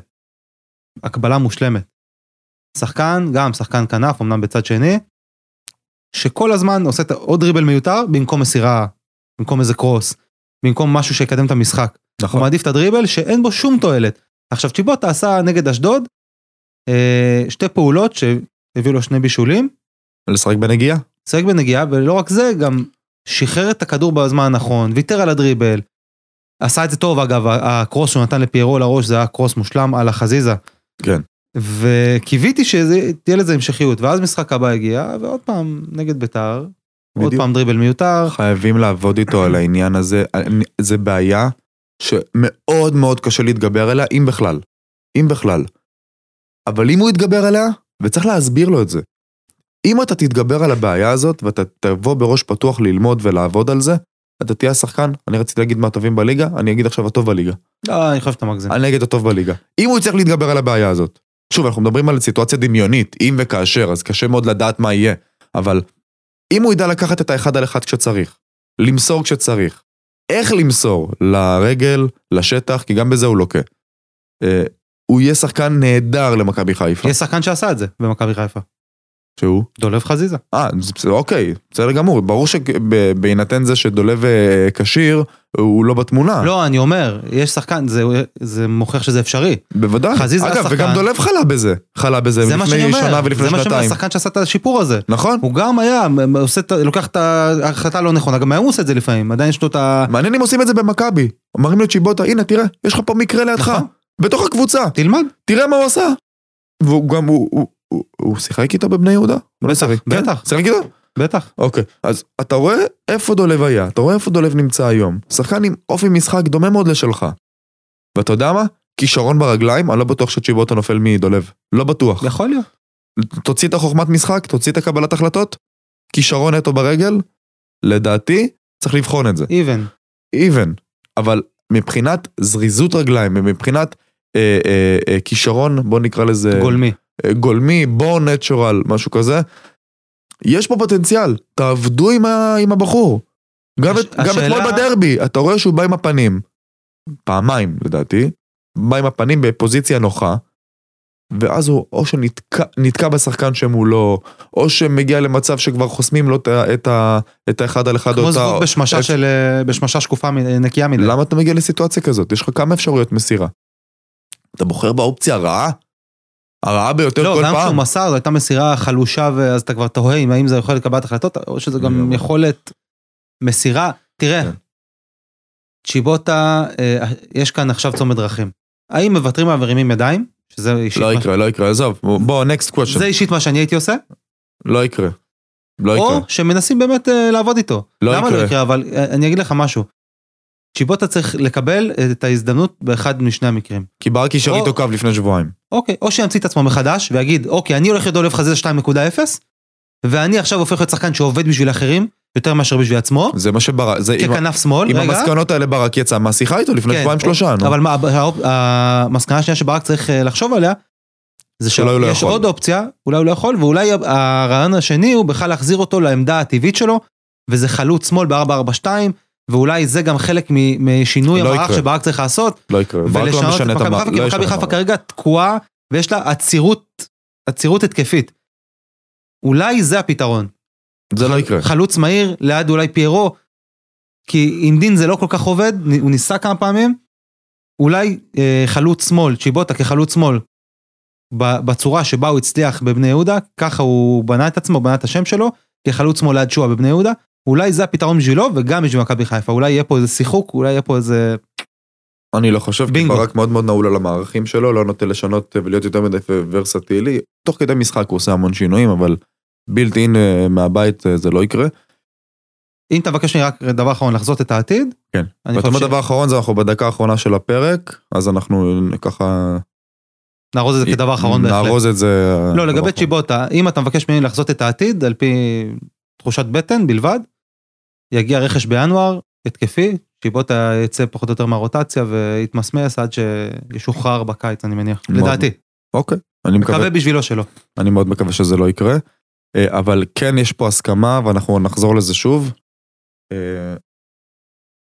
הקבלה מושלמת. שחקן, גם שחקן כנף, אמנם בצד שני, שכל הזמן עושה את עוד דריבל מיותר במקום מסירה, במקום איזה קרוס, במקום משהו שיקדם את המשחק. הוא
נכון.
מעדיף את הדריבל שאין בו שום תועלת. עכשיו צ'יבוטה עשה נגד אשדוד אה, שתי פעולות שהביאו לו שני בישולים,
לשחק בנגיעה?
שיחק בנגיעה ולא רק זה גם שחרר את הכדור בזמן הנכון, ויתר על הדריבל. עשה את זה טוב אגב, הקרוס שהוא נתן לפיירו לראש זה היה קרוס מושלם על החזיזה.
כן.
וקיוויתי שתהיה לזה המשכיות, ואז משחק הבא הגיע, ועוד פעם נגד ביתר, עוד. פעם דריבל מיותר.
חייבים לעבוד איתו על העניין הזה. זה בעיה שמאוד מאוד קשה להתגבר עליה, אם בכלל. אם בכלל. אבל אם הוא יתגבר עליה, וצריך להסביר לו את זה. אם אתה תתגבר על הבעיה הזאת, ואתה תבוא בראש פתוח ללמוד ולעבוד על זה, אתה תהיה השחקן, אני רציתי להגיד מהטובים בליגה, אני אגיד עכשיו הטוב בליגה.
לא, אני חושב שאתה מגזים.
אני אגיד הטוב בליגה. אם הוא יצטרך להתגבר על הבעיה הזאת. שוב, אנחנו מדברים על סיטואציה דמיונית, אם וכאשר, אז קשה מאוד לדעת מה יהיה. אבל אם הוא ידע לקחת את האחד על אחד כשצריך, למסור כשצריך, איך למסור? לרגל, לשטח, כי גם בזה הוא לוקה. אה, הוא יהיה שחקן נהדר למכבי חיפה.
יש שחקן שעשה את זה במכבי חיפה,
שהוא?
דולב חזיזה.
אה, אוקיי, בסדר גמור. ברור שבהינתן זה שדולב אה, כשיר, הוא לא בתמונה.
לא, אני אומר, יש שחקן, זה- זה מוכיח שזה אפשרי.
בוודאי.
חזיזה
אגב,
השחקן.
וגם דולב חלה בזה. חלה בזה
זה מה שאני
לפני
אומר,
שנה ולפני
זה מה שאני אומר,
שנתיים.
שחקן שעשה את השיפור הזה.
נכון?
הוא גם היה, עושה, לוקח את ההחלטה הלא נכונה, גם היום הוא עושה את זה לפעמים, עדיין יש לו את ה...
מעניין אם עושים את זה במכבי. אומרים לצ'יבוטה, הנה תראה, יש לך פה מקרה לידך.
נכון.
בתוך הקבוצה.
תלמד.
תראה מה הוא עשה. והוא גם, הוא, הוא, הוא, שיחק איתו בבני יהודה? לא
בטח? בטח.
שיחק איתו?
בטח.
אוקיי. אז אתה רואה איפה דולב היה, אתה רואה איפה דולב נמצא היום. שחקן עם אופי משחק דומה מאוד לשלך. ואתה יודע מה? כישרון ברגליים, אני לא בטוח שצ'יבוטה נופל מדולב. לא בטוח.
יכול להיות.
תוציא את החוכמת משחק, תוציא את הקבלת החלטות. כישרון נטו ברגל, לדעתי, צריך לבחון את זה.
איבן.
even, אבל מבחינת זריזות רגליים ומבחינת אה, אה, אה, כישרון, בוא נקרא לזה
גולמי.
גולמי, בור נטשורל, משהו כזה, יש פה פוטנציאל, תעבדו עם, ה, עם הבחור. גם,
הש-
את, גם
השאלה-
אתמול בדרבי, אתה רואה שהוא בא עם הפנים, פעמיים לדעתי, בא עם הפנים בפוזיציה נוחה, ואז הוא או שנתקע נתקע בשחקן שמולו, או שמגיע למצב שכבר חוסמים לו את, האחד על אחד.
כמו
או את ה-
זבוב בשמשה
את-
של... אה, בשמשה שקופה נקייה מדי.
למה אתה מגיע לסיטואציה כזאת? יש לך כמה אפשרויות מסירה. אתה בוחר באופציה הרעה? הרעה ביותר
לא,
כל
גם כשהוא
פעם.
מסר, זו הייתה מסירה חלושה, ואז אתה כבר תוהה אם האם זה יכול לקבלת החלטות, או שזה גם. יכולת מסירה. תראה,
כן.
צ'יבוטה, אה, יש כאן עכשיו צומת דרכים. האם מוותרים עליו ורימים ידיים? שזה אישית,
לא יקרה, לא יקרה, עזוב. בוא, next question.
זה אישית מה שאני הייתי עושה,
לא יקרה. לא יקרה.
או שמנסים באמת אה, לעבוד איתו.
לא
למה
יקרה.
לא יקרה? אבל אה, אני אגיד לך משהו. צ'יבוטה צריך לקבל את ההזדמנות באחד משני המקרים.
כי ברק אישר
או-
איתו קו לפני שבועיים.
אוקיי, או שימציא את עצמו מחדש ויגיד, אוקיי, אני הולך להיות דולב חזיזה 2.0, ואני עכשיו הופך להיות שחקן שעובד בשביל אחרים, יותר מאשר בשביל עצמו,
זה מה שברק, זה עם
ככנף שמאל,
עם
רגע,
המסקנות האלה ברק יצא מהשיחה איתו לפני
כן,
שבועיים שלושה, נו.
אבל המסקנה השנייה שברק צריך אה, לחשוב עליה, זה
לא
שיש. עוד אופציה, אולי הוא לא יכול, ואולי הרעיון השני הוא בכלל להחזיר אותו לעמדה הטבעית שלו, וזה חלוץ שמאל ב-442, ואולי זה גם חלק משינוי
לא
המערך. שברק צריך לעשות,
לא יקרה. ברק לא
ולשנות
משנה
את
את
מכבי
המערך.
חיפה, כי
לא
מכבי
ישנה את
חיפה
המערך.
כרגע תקועה, ויש לה עצירות, עצירות התקפית. אולי זה הפתרון.
זה לא יקרה.
חלוץ מהיר, ליד אולי פיירו, כי עם דין זה לא כל כך עובד, הוא ניסה כמה פעמים. אולי אה, חלוץ שמאל, צ'יבוטה כחלוץ שמאל, בצורה שבה הוא הצליח בבני יהודה, ככה הוא בנה את עצמו, בנה את השם שלו, כחלוץ שמאל ליד שועה בבני יהודה, אולי זה הפתרון בשבילו וגם בשביל מכבי חיפה, אולי יהיה פה איזה שיחוק, אולי יהיה פה איזה...
אני לא חושב, כי
בינגו.
ברק מאוד מאוד נעול על המערכים שלו, לא נוטה לשנות ולהיות יותר מדי ורסטילי. תוך כדי משחק הוא עושה המון שינויים, אבל בילט אין אה, מהבית אה, זה לא יקרה.
אם תבקש ממני רק דבר אחרון לחזות את העתיד,
כן. ואתה אומר
חושב-
דבר אחרון, זה אנחנו בדקה האחרונה של הפרק, אז אנחנו ככה
נארוז את זה כדבר אחרון בהחלט.
נארוז את זה...
לא, לגבי צ'יבוטה, אם אתה מבקש ממני לחזות את העתיד, על פי תחושת בטן בלבד, יגיע רכש בינואר, התקפי, צ'יבוטה יצא פחות או יותר מהרוטציה ויתמסמס עד שישוחרר בקיץ, אני מניח.
מאוד.
לדעתי.
אוקיי, אני מקווה,
מקווה בשבילו שלא.
אני מאוד מקווה שזה לא יקרה. אה, אבל כן יש פה הסכמה, ואנחנו נחזור לזה שוב. אה,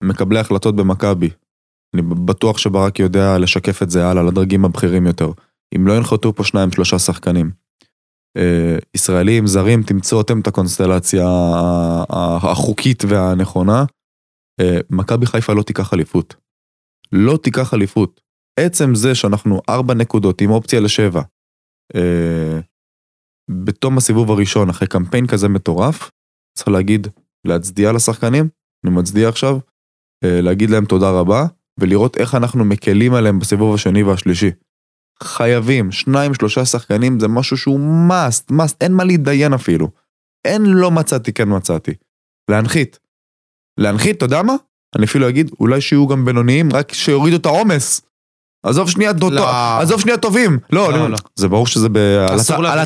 מקבלי החלטות במכבי. אני בטוח שברק יודע לשקף את זה הלאה לדרגים הבכירים יותר. אם לא ינחתו פה שניים שלושה שחקנים. אה, ישראלים, זרים, תמצאו אתם את הקונסטלציה החוקית והנכונה. אה, מכבי חיפה לא תיקח אליפות. לא תיקח אליפות. עצם זה שאנחנו ארבע נקודות עם אופציה לשבע. אה, בתום הסיבוב הראשון, אחרי קמפיין כזה מטורף, צריך להגיד, להצדיע לשחקנים, אני מצדיע עכשיו, אה, להגיד להם תודה רבה, ולראות איך אנחנו מקלים עליהם בסיבוב השני והשלישי. חייבים, שניים, שלושה שחקנים זה משהו שהוא must, must, אין מה להתדיין אפילו. אין לא מצאתי, כן מצאתי. להנחית. להנחית, אתה יודע מה? אני אפילו אגיד, אולי שיהיו גם בינוניים, רק שיורידו את העומס. עזוב שנייה, דו-
לא.
עזוב שנייה טובים. לא,
לא,
אני-
לא.
זה ברור שזה ב- על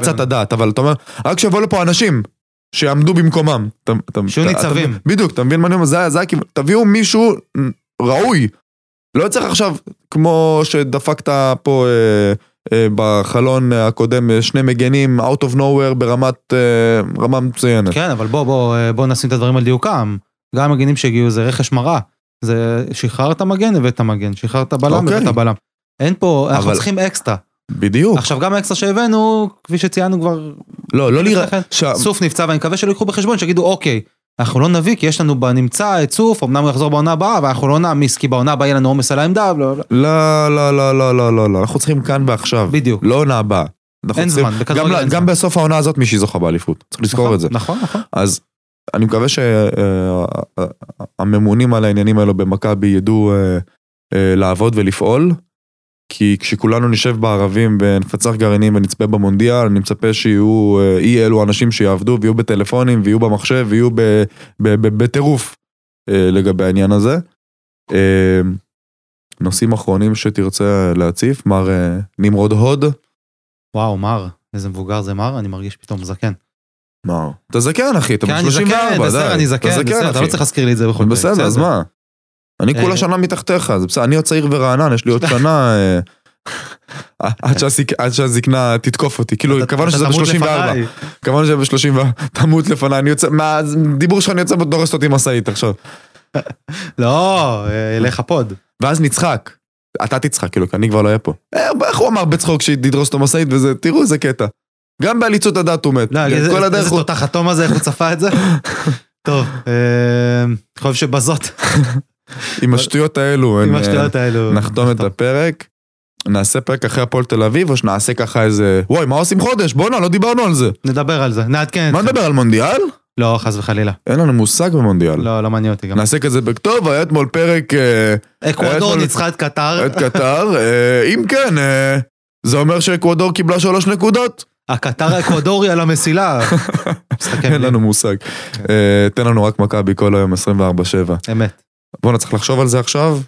בינוני.
הדעת, אבל אתה אומר, רק שיבואו לפה אנשים שיעמדו במקומם.
שיהיו ניצבים.
בדיוק, אתה מבין מה אני אומר? זה זה הכיוון. תביאו מישהו ראוי. לא צריך עכשיו, כמו שדפקת פה אה, אה, בחלון הקודם, אה, שני מגנים, out of nowhere ברמת, אה, רמה מצוינת.
כן, אבל בוא, בוא, אה, בוא נשים את הדברים על דיוקם. גם המגנים שהגיעו זה רכש מרה. זה שחררת מגן, הבאת מגן, שחררת בלם,
אוקיי.
הבאת בלם. אין פה, אנחנו
אבל-
צריכים אקסטרה.
בדיוק.
עכשיו גם האקסטרה שהבאנו, כפי שציינו כבר,
לא, לא נראה... שה-
סוף נפצע ואני מקווה שלא ייקחו בחשבון, שיגידו אוקיי, אנחנו לא נביא כי יש לנו בנמצא את סוף, אמנם הוא יחזור בעונה הבאה, אבל אנחנו לא נעמיס כי בעונה הבאה יהיה לנו עומס על העמדה, לא, לא.
לא, לא, לא, לא, לא, לא, לא, אנחנו צריכים כאן ועכשיו.
בדיוק.
לא עונה הבאה.
אין
צריכים-
זמן, בכדורגל
גם-
אין
גם
זמן.
בסוף העונה הזאת מישהי זוכה באליפות. צריך לזכור
נכון,
את זה.
נכון, נכון.
אז אני מקווה שהממונים על העניינים האלו במכבי ידעו אה, אה, לעבוד ולפעול, כי כשכולנו נשב בערבים ונפצח גרעינים ונצפה במונדיאל, אני מצפה שיהיו אה, אי אלו אנשים שיעבדו ויהיו בטלפונים ויהיו במחשב ויהיו בטירוף אה, לגבי העניין הזה. אה, נושאים אחרונים שתרצה להציף, מר אה, נמרוד הוד.
וואו, מר, איזה מבוגר זה מר, אני מרגיש פתאום זקן.
מה? אתה זקן אחי, אתה
כן,
בן
אני זקן,
34, די.
בסדר, אני זקן,
אתה
בסדר, אתה לא. צריך להזכיר לי את זה בכל
בסדר, אז מה? אני
אה,
כולה שנה מתחתיך, זה בסדר, אני עוד צעיר ורענן, יש לי עוד שנה... אה, עד שהזקנה תתקוף אותי, כאילו, קבענו שזה
תמות
ב-34,
לפניי.
קבענו שזה ב-34, תמות לפניי, אני יוצא, מהדיבור שלך אני יוצא ודורסת אותי משאית עכשיו.
לא, אה, לך פוד.
ואז נצחק, אתה תצחק, כאילו, כי אני כבר לא אהיה פה. איך הוא אמר בצחוק שתדרוס אותו משאית וזה, תראו איזה קטע. גם בעליצות הדת הוא מת,
לא,
כן,
איזה
כל הדרך
איזה
הוא...
תותח אטום הזה, איך הוא צפה את זה? טוב, אני חושב שבזאת,
עם השטויות האלו,
עם
אה,
השטויות האלו.
נחתום את הפרק. נעשה פרק אחרי הפועל תל אביב, או שנעשה ככה איזה... וואי, מה עושים חודש? בואנה, לא דיברנו על זה.
נדבר על זה, נעדכן
מה. נדבר על מונדיאל?
לא, חס וחלילה.
אין לנו מושג במונדיאל.
לא, לא מעניין אותי גם.
נעשה כזה בכתוב, היה אתמול פרק אה,
אקוודור ניצחה את קטר,
את קטר, אה, אם כן, אה, זה אומר שאקוודור קיבלה שלוש נקודות?
הקטר האקוודורי על המסילה.
אין. לנו מושג. אה, תן לנו רק מכבי כל היום 24-7.
אמת.
בואנה, צריך לחשוב על זה עכשיו?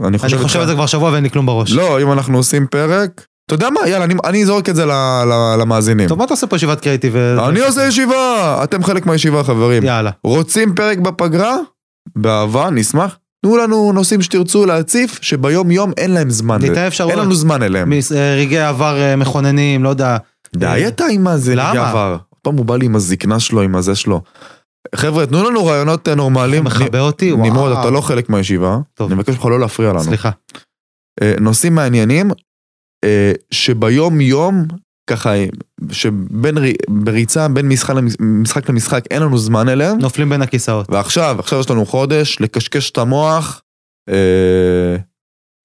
אני
אני
חושב
חושב על זה כבר שבוע ואין לי כלום בראש.
לא, אם אנחנו עושים פרק... אתה יודע מה? יאללה, אני- אני אזורק את זה ל- ל- למאזינים.
טוב, מה אתה עושה פה ישיבת קריאיטיב? ו-
אני עושה ישיבה, אתם חלק מהישיבה חברים.
יאללה.
רוצים פרק בפגרה? באהבה, נשמח. תנו לנו נושאים שתרצו להציף, שביום יום אין להם זמן.
ניתן אפשרויות.
אין לנו זמן אליהם.
אה, רגעי עבר אה, מכוננים, לא יודע.
די אתה עם הזה,
למה?
רגע עבר. פעם הוא בא לי עם הזקנה שלו, עם הזה שלו. חבר'ה, תנו לנו רעיונות אה, נורמליים.
מכבה אותי, וואו.
נמרוד, אתה לא חלק מהישיבה.
טוב.
אני מבקש ממך לא להפריע לנו.
סליחה.
אה, נושאים מעניינים, אה, שביום יום, ככה, שבין בריצה, בין משחק למש- משחק למשחק, אין לנו זמן אליהם.
נופלים בין הכיסאות.
ועכשיו, עכשיו יש לנו חודש לקשקש את המוח.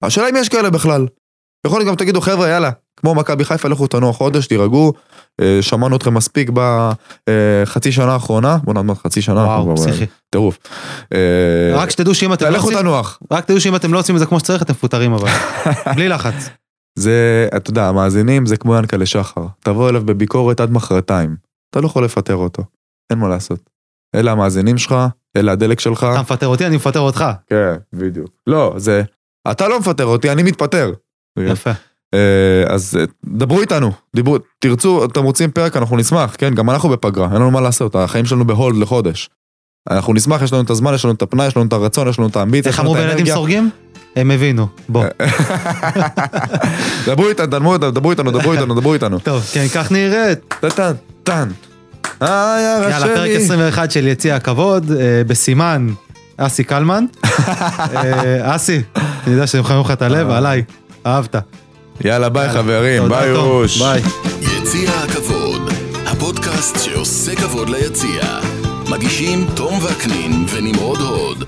השאלה אם יש כאלה בכלל. יכול להיות גם תגידו חבר'ה יאללה, כמו מכבי חיפה לכו תנוח חודש, תירגעו. אה, שמענו אתכם מספיק בחצי שנה האחרונה, בוא נאמר חצי שנה,
וואו, פסיכי.
טירוף. אה,
רק שתדעו שאם אתם לא
לכו
עושים...
תנוח.
רק תדעו שאם אתם לא עושים את זה כמו שצריך, אתם מפוטרים אבל. בלי לחץ.
זה, אתה יודע, המאזינים זה כמו ינקלה שחר. תבוא אליו בביקורת עד מחרתיים. אתה לא יכול לפטר אותו. אין מה לעשות. אלה המאזינים שלך, אלה הדלק שלך.
אתה מפטר אותי, אני מפטר אותך.
כן, בדיוק. לא, זה... אתה לא מפטר אותי, אני מתפטר.
יפה.
אה, אז אה, דברו איתנו, דיברו, תרצו, אתם רוצים פרק, אנחנו נשמח, כן, גם אנחנו בפגרה, אין לנו מה לעשות, החיים שלנו בהולד לחודש. אנחנו נשמח, יש לנו את הזמן, יש לנו את הפנאי, יש לנו את הרצון, יש לנו את האמביציה,
איך
יש לנו
אמרו
את
בילדים
האנרגיה.
סורגים? הם הבינו. בוא.
דברו איתנו, דברו איתנו, דברו איתנו, דברו איתנו, דברו איתנו.
טוב, כן, כך נראית.
טן, טן,
יאללה, פרק 21 של יציע הכבוד, אה, בסימן אסי קלמן. אה, אסי, אני יודע שאני מחמם לך את הלב, עליי, אהבת.
יאללה, ביי חברים, ביי. אוש.
ביי.
יציע הכבוד, הפודקאסט שעושה כבוד ליציע. מגישים תום וקנין ונמרוד הוד.